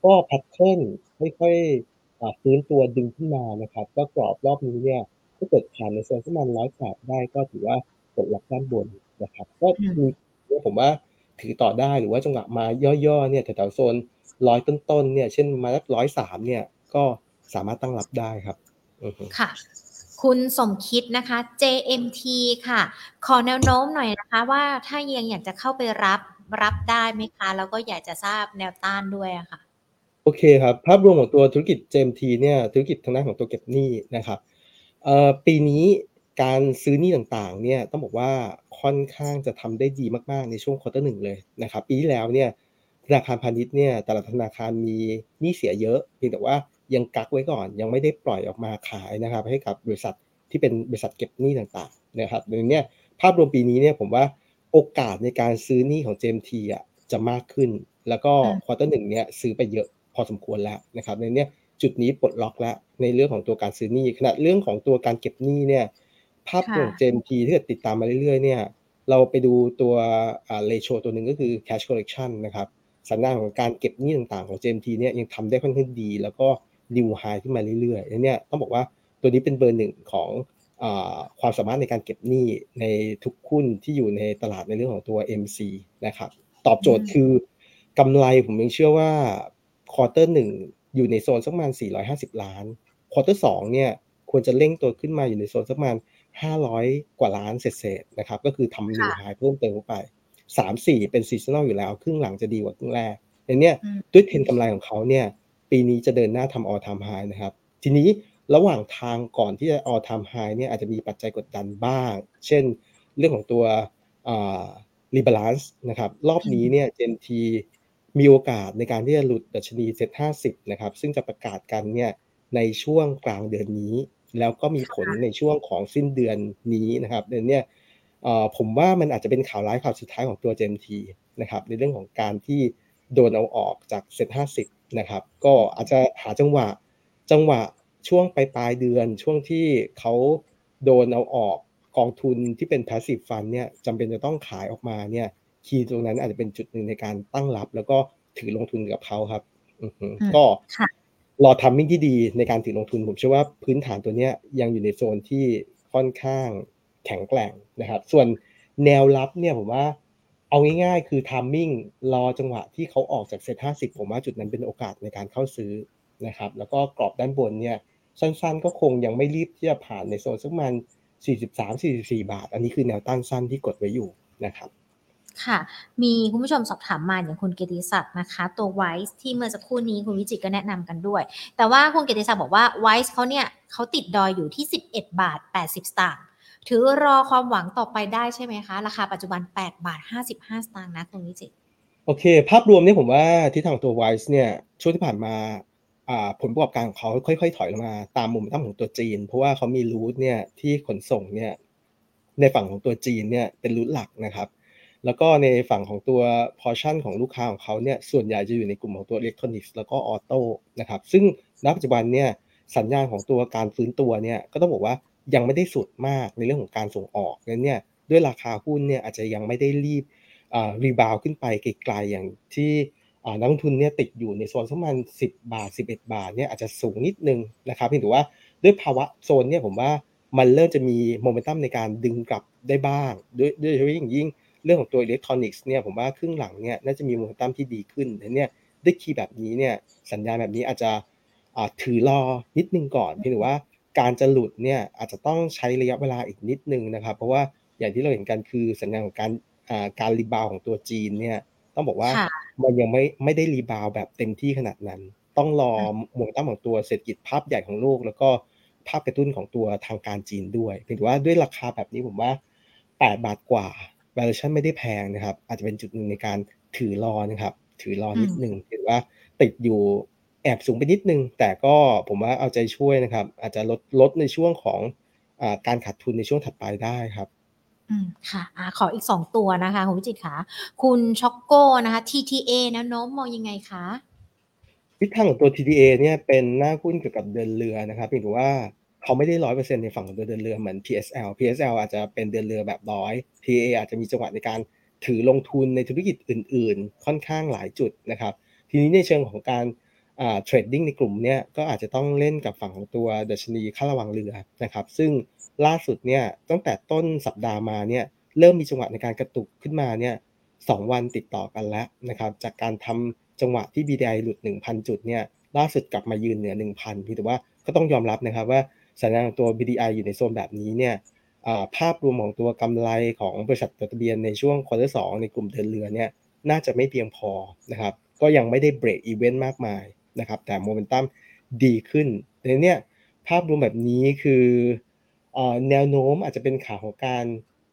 ก็ patternค่อยๆฟื้นตัวดึงขึ้นมานะครับ ก็กรอบรอบนี้เนี่ยถ้าเกิดผ่านในโซนที่มันร้อยแปดได้ก็ถือว่าปลดล็อกด้านบนนะครับ ก็มีผมว่าถือต่อได้หรือว่าจังหวะมาย่อๆเนี่ยแถวๆโซนร้อยต้นๆเนี่ย เช่นมาสักร้อยสามเนี่ย ก็สามารถตั้งรับได้ครับค่ะ คุณสมคิดนะคะ JMT ค่ะ ขอแนวโน้มหน่อยนะคะ ว่าถ้ายังอยากจะเข้าไปรับ รับได้ไหมคะ แล้วก็อยากจะทราบแนวต้านด้วยอะค่ะ โอเคครับ ภาพรวมของตัวธุรกิจ JMT เนี่ยธุรกิจทางด้านของตัวเก็บหนี้นะครับปีนี้การซื้อหนี้ต่างๆเนี่ยต้องบอกว่าค่อนข้างจะทำได้ดีมากๆในช่วงควอเตอร์หนึ่งเลยนะครับปีที่แล้วเนี่ยธนาคารพาณิชย์เนี่ยแต่ละธนาคารมีหนี้เสียเยอะเพียงแต่ว่ายังกักไว้ก่อนยังไม่ได้ปล่อยออกมาขายนะครับ ให้กับบริษัทที่เป็นบริษัทเก็บหนี้ต่างๆนะครับดังนี้ภาพรวมปีนี้เนี่ยผมว่า โอกาสในการซื้อหนี้ของ JMT อะจะมากขึ้น แล้วก็ควอเตอร์หนึ่งเนี่ยซื้อไปเยอะพอสมควรแล้วนะครับในนี้จุดนี้ปลดล็อกแล้วในเรื่องของตัวการซื้อหนี้ขณะเรื่องของตัวการเก็บหนี้เนี่ยภาพของ JMT ที่เกิดติดตามมาเรื่อยๆเนี่ยเราไปดูตัวอ่าเลโชตัวหนึ่งก็คือ cash collection นะครับสัญญาณของการเก็บหนี้ต่างๆของ JMT เนี่ยยังทำได้ค่อนข้างดี แล้วก็นิวไฮขึ้นมาเรื่อยๆเนี่ยต้องบอกว่าตัวนี้เป็นเบอร์หนึ่งของอ ความสามารถในการเก็บหนี้ในทุกหุ้นที่อยู่ในตลาดในเรื่องของตัว MC นะครับ ตอบโจทย์คือกำไรผมยังเชื่อว่า quarter หนึ่งอยู่ในโซนสักประมาณ 450 ล้าน quarter สองเนี่ยควรจะเร่งตัวขึ้นมาอยู่ในโซนสักประมาณ 500 กว่าล้านเศษๆนะครับ ก็คือทำ new high เพิ่มเติมเข้าไป 3 4 เป็น seasonal อยู่แล้ว ครึ่งหลังจะดีกว่าครึ่งแรกอย่างเนี้ยด้วยเทรนด์กำไรของเขาเนี่ยปีนี้จะเดินหน้าทำ all time high นะครับ ทีนี้ ระหว่างทางก่อนที่จะ all time high เนี่ยอาจจะมีปัจจัยกดดันบ้าง เช่นเรื่องของตัว rebalance นะครับ รอบนี้เนี่ย JMT มีโอกาสในการที่จะหลุดดัชนีเซ็ตห้าสิบนะครับ ซึ่งจะประกาศกันเนี่ยในช่วงกลางเดือนนี้ แล้วก็มีผลในช่วงของสิ้นเดือนนี้นะครับเดือนนี้ผมว่ามันอาจจะเป็นข่าวร้ายข่าวสุดท้ายของตัว JMT นะครับในเรื่องของการที่โดนเอาออกจากเซ็ตห้าสิบนะครับ ก็อาจจะหาจังหวะจังหวะ ช่วงปลายปลายเดือนช่วงที่เขาโดนเอาออกกองทุนที่เป็น passive fund เนี่ยจำเป็นจะต้องขายออกมาเนี่ยคีย์ตรงนั้นอาจจะเป็นจุดหนึ่งในการตั้งรับ แล้วก็ถือลงทุนกับเขาครับก็รอทำมิ่งที่ดีในการถือลงทุนผมเชื่อว่าพื้นฐานตัวนี้ยังอยู่ในโซนที่ค่อนข้างแข็งแกร่งนะครับ ส่วนแนวรับเนี่ยผมว่าเอาง่ายๆ คือ timing รอจังหวะที่เขาออกจากเซ็ตห้าสิบผมว่าจุดนั้นเป็นโอกาสในการเข้าซื้อนะครับ แล้วก็กรอบด้านบนเนี่ย สั้นๆ ก็คงยังไม่รีบที่จะผ่านในโซนสักมัน43-44 บาท อันนี้คือแนวต้านสั้นที่กดไว้อยู่นะครับค่ะ มีคุณผู้ชมสอบถามมาอย่างคุณเกติศักดิ์นะคะ ตัว WICE ที่เมื่อสักครู่นี้คุณวิจิตก็แนะนำกันด้วย แต่ว่าคุณเกติศักดิ์บอกว่า WICE เขาเนี่ยเขาติดดอยอยู่ที่ 11 บาท 80 สตางค์ถือรอความหวังต่อไปได้ใช่ไหมคะ ราคาปัจจุบัน 8 บาท 55 สตางค์นะตรงนี้จิโอเค ภาพรวมนี่ผมว่าที่ทางตัว WICE เนี่ยช่วงที่ผ่านมา ผลประกอบการของเขาค่อย ๆ ถอยลงมาตามโมเมนตัมของตัวจีน เพราะว่าเขามี route เนี่ยที่ขนส่งเนี่ยในฝั่งของตัวจีนเนี่ยเป็น route หลักนะครับ แล้วก็ในฝั่งของตัวพอชั่นของลูกค้าของเขาเนี่ยส่วนใหญ่จะอยู่ในกลุ่มของตัวอิเล็กทรอนิกส์แล้วก็ autoนะครับซึ่งณปัจจุบันเนี่ยสัญญาณของตัวการฟื้นตัวเนี่ยก็ต้องบอกว่ายังไม่ได้สุดมากในเรื่องของการส่งออกนั้นเนี่ยด้วยราคาหุ้นเนี่ยอาจจะยังไม่ได้รีบ rebound ขึ้นไปไกลๆอย่างที่ นักลงทุนเนี่ยติดอยู่ในโซนสักประมาณ10 บาท 11 บาทเนี่ยอาจจะสูงนิดนึงนะครับเพียงแต่ว่าด้วยภาวะโซนเนี่ยผมว่ามันเริ่มจะมีโมเมนตัมในการดึงกลับได้บ้างด้วยด้วยเฉพาะอย่างยิ่งเรื่องของตัวอิเล็กทรอนิกส์เนี่ยผมว่าครึ่งหลังเนี่ยน่าจะมีโมเมนตัมที่ดีขึ้นเนี่ยด้วย key แบบนี้เนี่ยสัญญาณแบบนี้อาจจะถือรอนิดนึงก่อนเพียงแต่ว่าการจะหลุดเนี่ยอาจจะต้องใช้ระยะเวลาอีกนิดนึงนะครับ เพราะว่าอย่างที่เราเห็นกันคือสัญญาณของการการ rebound ของตัวจีนเนี่ย ต้องบอกว่ามันยังไม่ไม่ได้ rebound แบบเต็มที่ขนาดนั้น ต้องรอหมวดตั้งของตัวเศรษฐกิจภาพใหญ่ของโลก แล้วก็ภาพกระตุ้นของตัวทางการจีนด้วยเพียงแต่ว่าด้วยราคาแบบนี้ผมว่า 8 บาทกว่า valuation ไม่ได้แพงนะครับ อาจจะเป็นจุดหนึ่งในการถือรอนะครับ ถือรอนิดนึงถือว่าติดอยู่แอบสูงไปนิดนึง แต่ก็ผมว่าเอาใจช่วยนะครับ อาจจะลดลดในช่วงของอการขาดทุนในช่วงถัดไปได้ครับอืม ค่ะอขออีกสองตัวนะคะคุณวิจิตค่ะ คุณช็อกโก้นะคะ TTA นะโน้มมองยังไงคะทิศทางของตัว TTA เนี่ยเป็นหน้าหุ้นเกี่ยวกับเดินเรือนะครับเพียงแต่ว่าเขาไม่ได้ร้อยเปอร์เซ็นในฝั่งของตัวเดินเรือเหมือน PSL PSL อาจจะเป็นเดินเรือแบบร้อย TA อาจจะมีจังหวะในการถือลงทุนในธุรกิจอื่น ๆ ค่อนข้างหลายจุดนะครับ ทีนี้ในเชิงของการ เทรดดิ้งในกลุ่มเนี่ยก็อาจจะต้องเล่นกับฝั่งของตัวดัชนีค่าระวังเรือนะครับ ซึ่งล่าสุดเนี่ยตั้งแต่ต้นสัปดาห์มาเนี่ยเริ่มมีจังหวะในการกระตุกขึ้นมาเนี่ยสองวันติดต่อกันแล้วนะครับ จากการทำจังหวะที่ BDI หลุด 1,000 จุดเนี่ยล่าสุดกลับมายืนเหนือ 1,000พี่แต่ว่าก็ต้องยอมรับนะครับว่าสัญญาณตัว BDI อยู่ในโซนแบบนี้เนี่ยภาพรวมของตัวกำไรของบริษัทจดทะเบียนในช่วง quarter สในกลุ่มเดินเรือเนี่ยน่าจะไม่เพียงพอนะครับก็ยังไม่ได้ break even มากมาย นะครับแต่โมเมนตัมดีขึ้นในนี้ภาพรวมแบบนี้คือแนวโน้มอาจจะเป็นขาของการ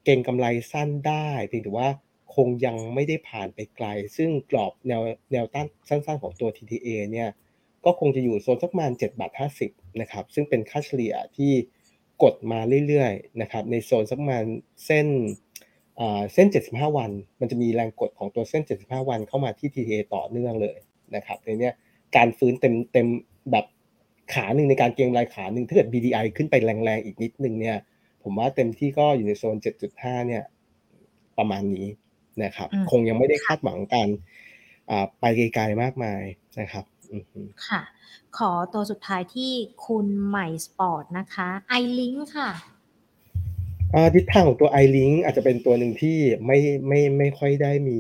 เก็งกำไรสั้นได้เพียงแต่ว่าคงยังไม่ได้ผ่านไปไกล ซึ่งกรอบแนวแนวต้านสั้นๆของตัว TTA เนี่ยก็คงจะอยู่โซนสักประมาณ7บาท50นะครับซึ่งเป็นค่าเฉลี่ยที่กดมาเรื่อยๆนะครับในโซนสักประมาณเส้นเส้น 75 วัน มันจะมีแรงกดของตัวเส้น 75 วันเข้ามาที่ TTA ต่อเนื่องเลยนะครับในนี้ การฟื้นเต็มเต็มแบบขาหนึ่งในการเก็งรายขาหนึ่งถ้าเกิด BDI ขึ้นไปแรงๆอีกนิดนึงเนี่ย ผมว่าเต็มที่ก็อยู่ในโซน 7.5 เนี่ย ประมาณนี้นะครับ คงยังไม่ได้คาดหวังการไปไกลๆมากมายนะครับค่ะ ขอตัวสุดท้ายที่คุณใหม่สปอร์ตนะคะ iLink ค่ะ ทิศทางของตัว iLink อาจจะเป็นตัวหนึ่งที่ไม่ไม่ไม่ค่อยได้มี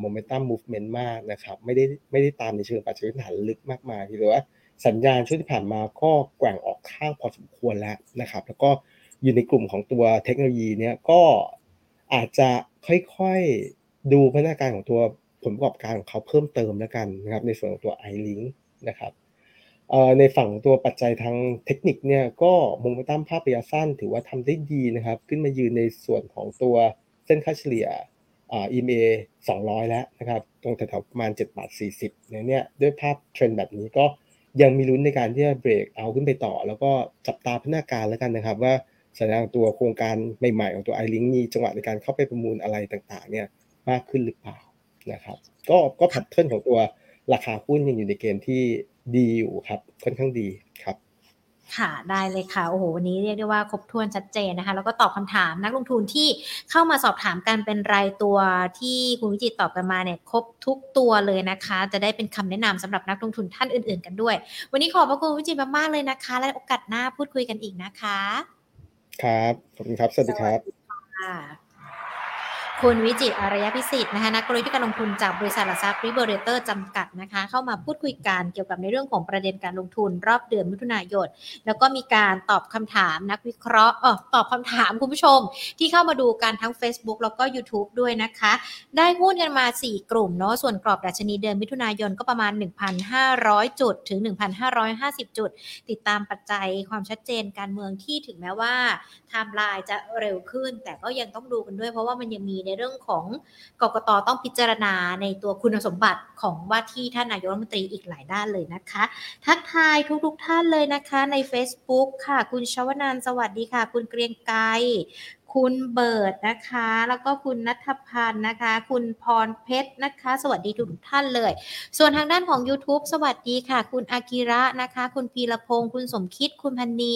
momentum movement มากนะครับ ไม่ได้ไม่ได้ตามในเชิงปัจจัยพื้นฐานลึกมากมายหรือว่าสัญญาณช่วงที่ผ่านมาก็แกว่งออกข้างพอสมควรแล้วนะครับ แล้วก็อยู่ในกลุ่มของตัวเทคโนโลยีเนี่ยก็อาจจะค่อยๆดูพัฒนาการของตัวผลประกอบการของเขาเพิ่มเติมแล้วกันนะครับ ในส่วนของตัว iLink นะครับ ในฝั่งตัวปัจจัยทางเทคนิคเนี่ยก็โมเมนตัมภาพระยะสั้นถือว่าทำได้ดีนะครับ ขึ้นมายืนในส่วนของตัวเส้นค่าเฉลี่ยอ่า EMA 200แล้วนะครับตรงแถวๆประมาณ7บาท40เนี่ยด้วยภาพเทรนด์แบบนี้ก็ยังมีลุ้นในการที่จะเบรกเอาขึ้นไปต่อ แล้วก็จับตาพัฒนาการแล้วกันนะครับ ว่าสัญญาณตัวโครงการใหม่ๆของตัว iLink มีจังหวะในการเข้าไปประมูลอะไรต่างๆ เนี่ยมากขึ้นหรือเปล่านะครับ ก็ก็แพทเทิร์นของตัวราคาหุ้นยังอยู่ในเกณฑ์ที่ ดีอยู่ครับค่อนข้างดีครับค่ะได้เลยค่ะโอ้โหวันนี้เรียกได้ว่าครบถ้วนชัดเจนนะคะแล้วก็ตอบคำถามนักลงทุนที่เข้ามาสอบถามกันเป็นรายตัวที่คุณวิจิตตอบกันมาเนี่ยครบทุกตัวเลยนะคะ จะได้เป็นคำแนะนำสำหรับนักลงทุนท่านอื่น ๆ กันด้วย วันนี้ขอบพระคุณวิจิตมากๆเลยนะคะ และโอกาสหน้าพูดคุยกันอีกนะคะ ครับขอบคุณครับสวัสดีครับ คุณวิจิตอารยพิสิทธิ์นะคะนักกลยุทธ์การลงทุนจากบริษัทหลักทรัพย์ริเบอร์เรเตอร์จำกัดนะคะเข้ามาพูดคุยกันเกี่ยวกับในเรื่องของประเด็นการลงทุนรอบเดือนมิถุนายน แล้วก็มีการตอบคำถามนักวิเคราะห์เออตอบคำถามคุณผู้ชม ที่เข้ามาดูกันทั้ง Facebook แล้วก็ YouTube ด้วยนะคะ ได้หุ้นกันมา 4 กลุ่มเนาะส่วนกรอบดัชนีเดือนมิถุนายนก็ประมาณ 1,500 จุดถึง 1,550 จุด ติดตามปัจจัยความชัดเจนการเมืองที่ถึงแม้ว่าไทม์ไลน์จะเร็วขึ้น แต่ก็ยังต้องดูกันด้วยเพราะว่ามันยังมีในเรื่องของกกตต้องพิจารณาในตัวคุณสมบัติของว่าที่ท่านนายกรัฐมนตรีอีกหลายด้านเลยนะคะ ทักทายทุกๆทท่านเลยนะคะใน Facebook ค่ะ คุณชวนานสวัสดีค่ะ คุณเกรียงไกรคุณเบิร์ดนะคะ แล้วก็คุณนัทพันธ์นะคะ คุณพรเพชรนะคะ สวัสดีทุกท่านเลย ส่วนทางด้านของ YouTube สวัสดีค่ะ คุณอากิระนะคะ คุณพีรพงศ์คุณสมคิด คุณพันนี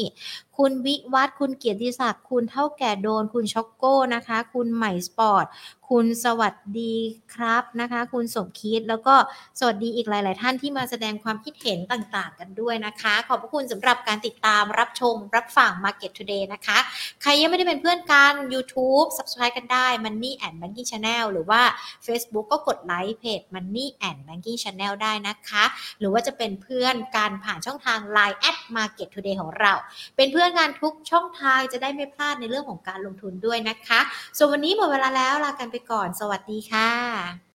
คุณวิวัฒคุณเกียรติศักดิ์คุณเถ้าแก่โดน คุณช็อกโก้นะคะ คุณใหม่สปอร์ต คุณสวัสดีครับนะคะ คุณสมคิดแล้วก็สวัสดีอีกหลาย ๆ ท่านที่มาแสดงความคิดเห็นต่าง ๆ กันด้วยนะคะ ขอบพระคุณสำหรับการติดตามรับชมรับฟัง Market Today นะคะ ใครยังไม่ได้เป็นเพื่อนกัน YouTube Subscribe กันได้ Money and Banking Channel หรือว่า Facebook ก็กดไลค์เพจ Money and Banking Channel ได้นะคะ หรือว่าจะเป็นเพื่อนกันผ่านช่องทาง Line at Market Today ของเรา เป็นเพื่อนงานทุกช่องทางจะได้ไม่พลาดในเรื่องของการลงทุนด้วยนะคะ ส่วนวันนี้หมดเวลาแล้วลากันไปก่อน สวัสดีค่ะ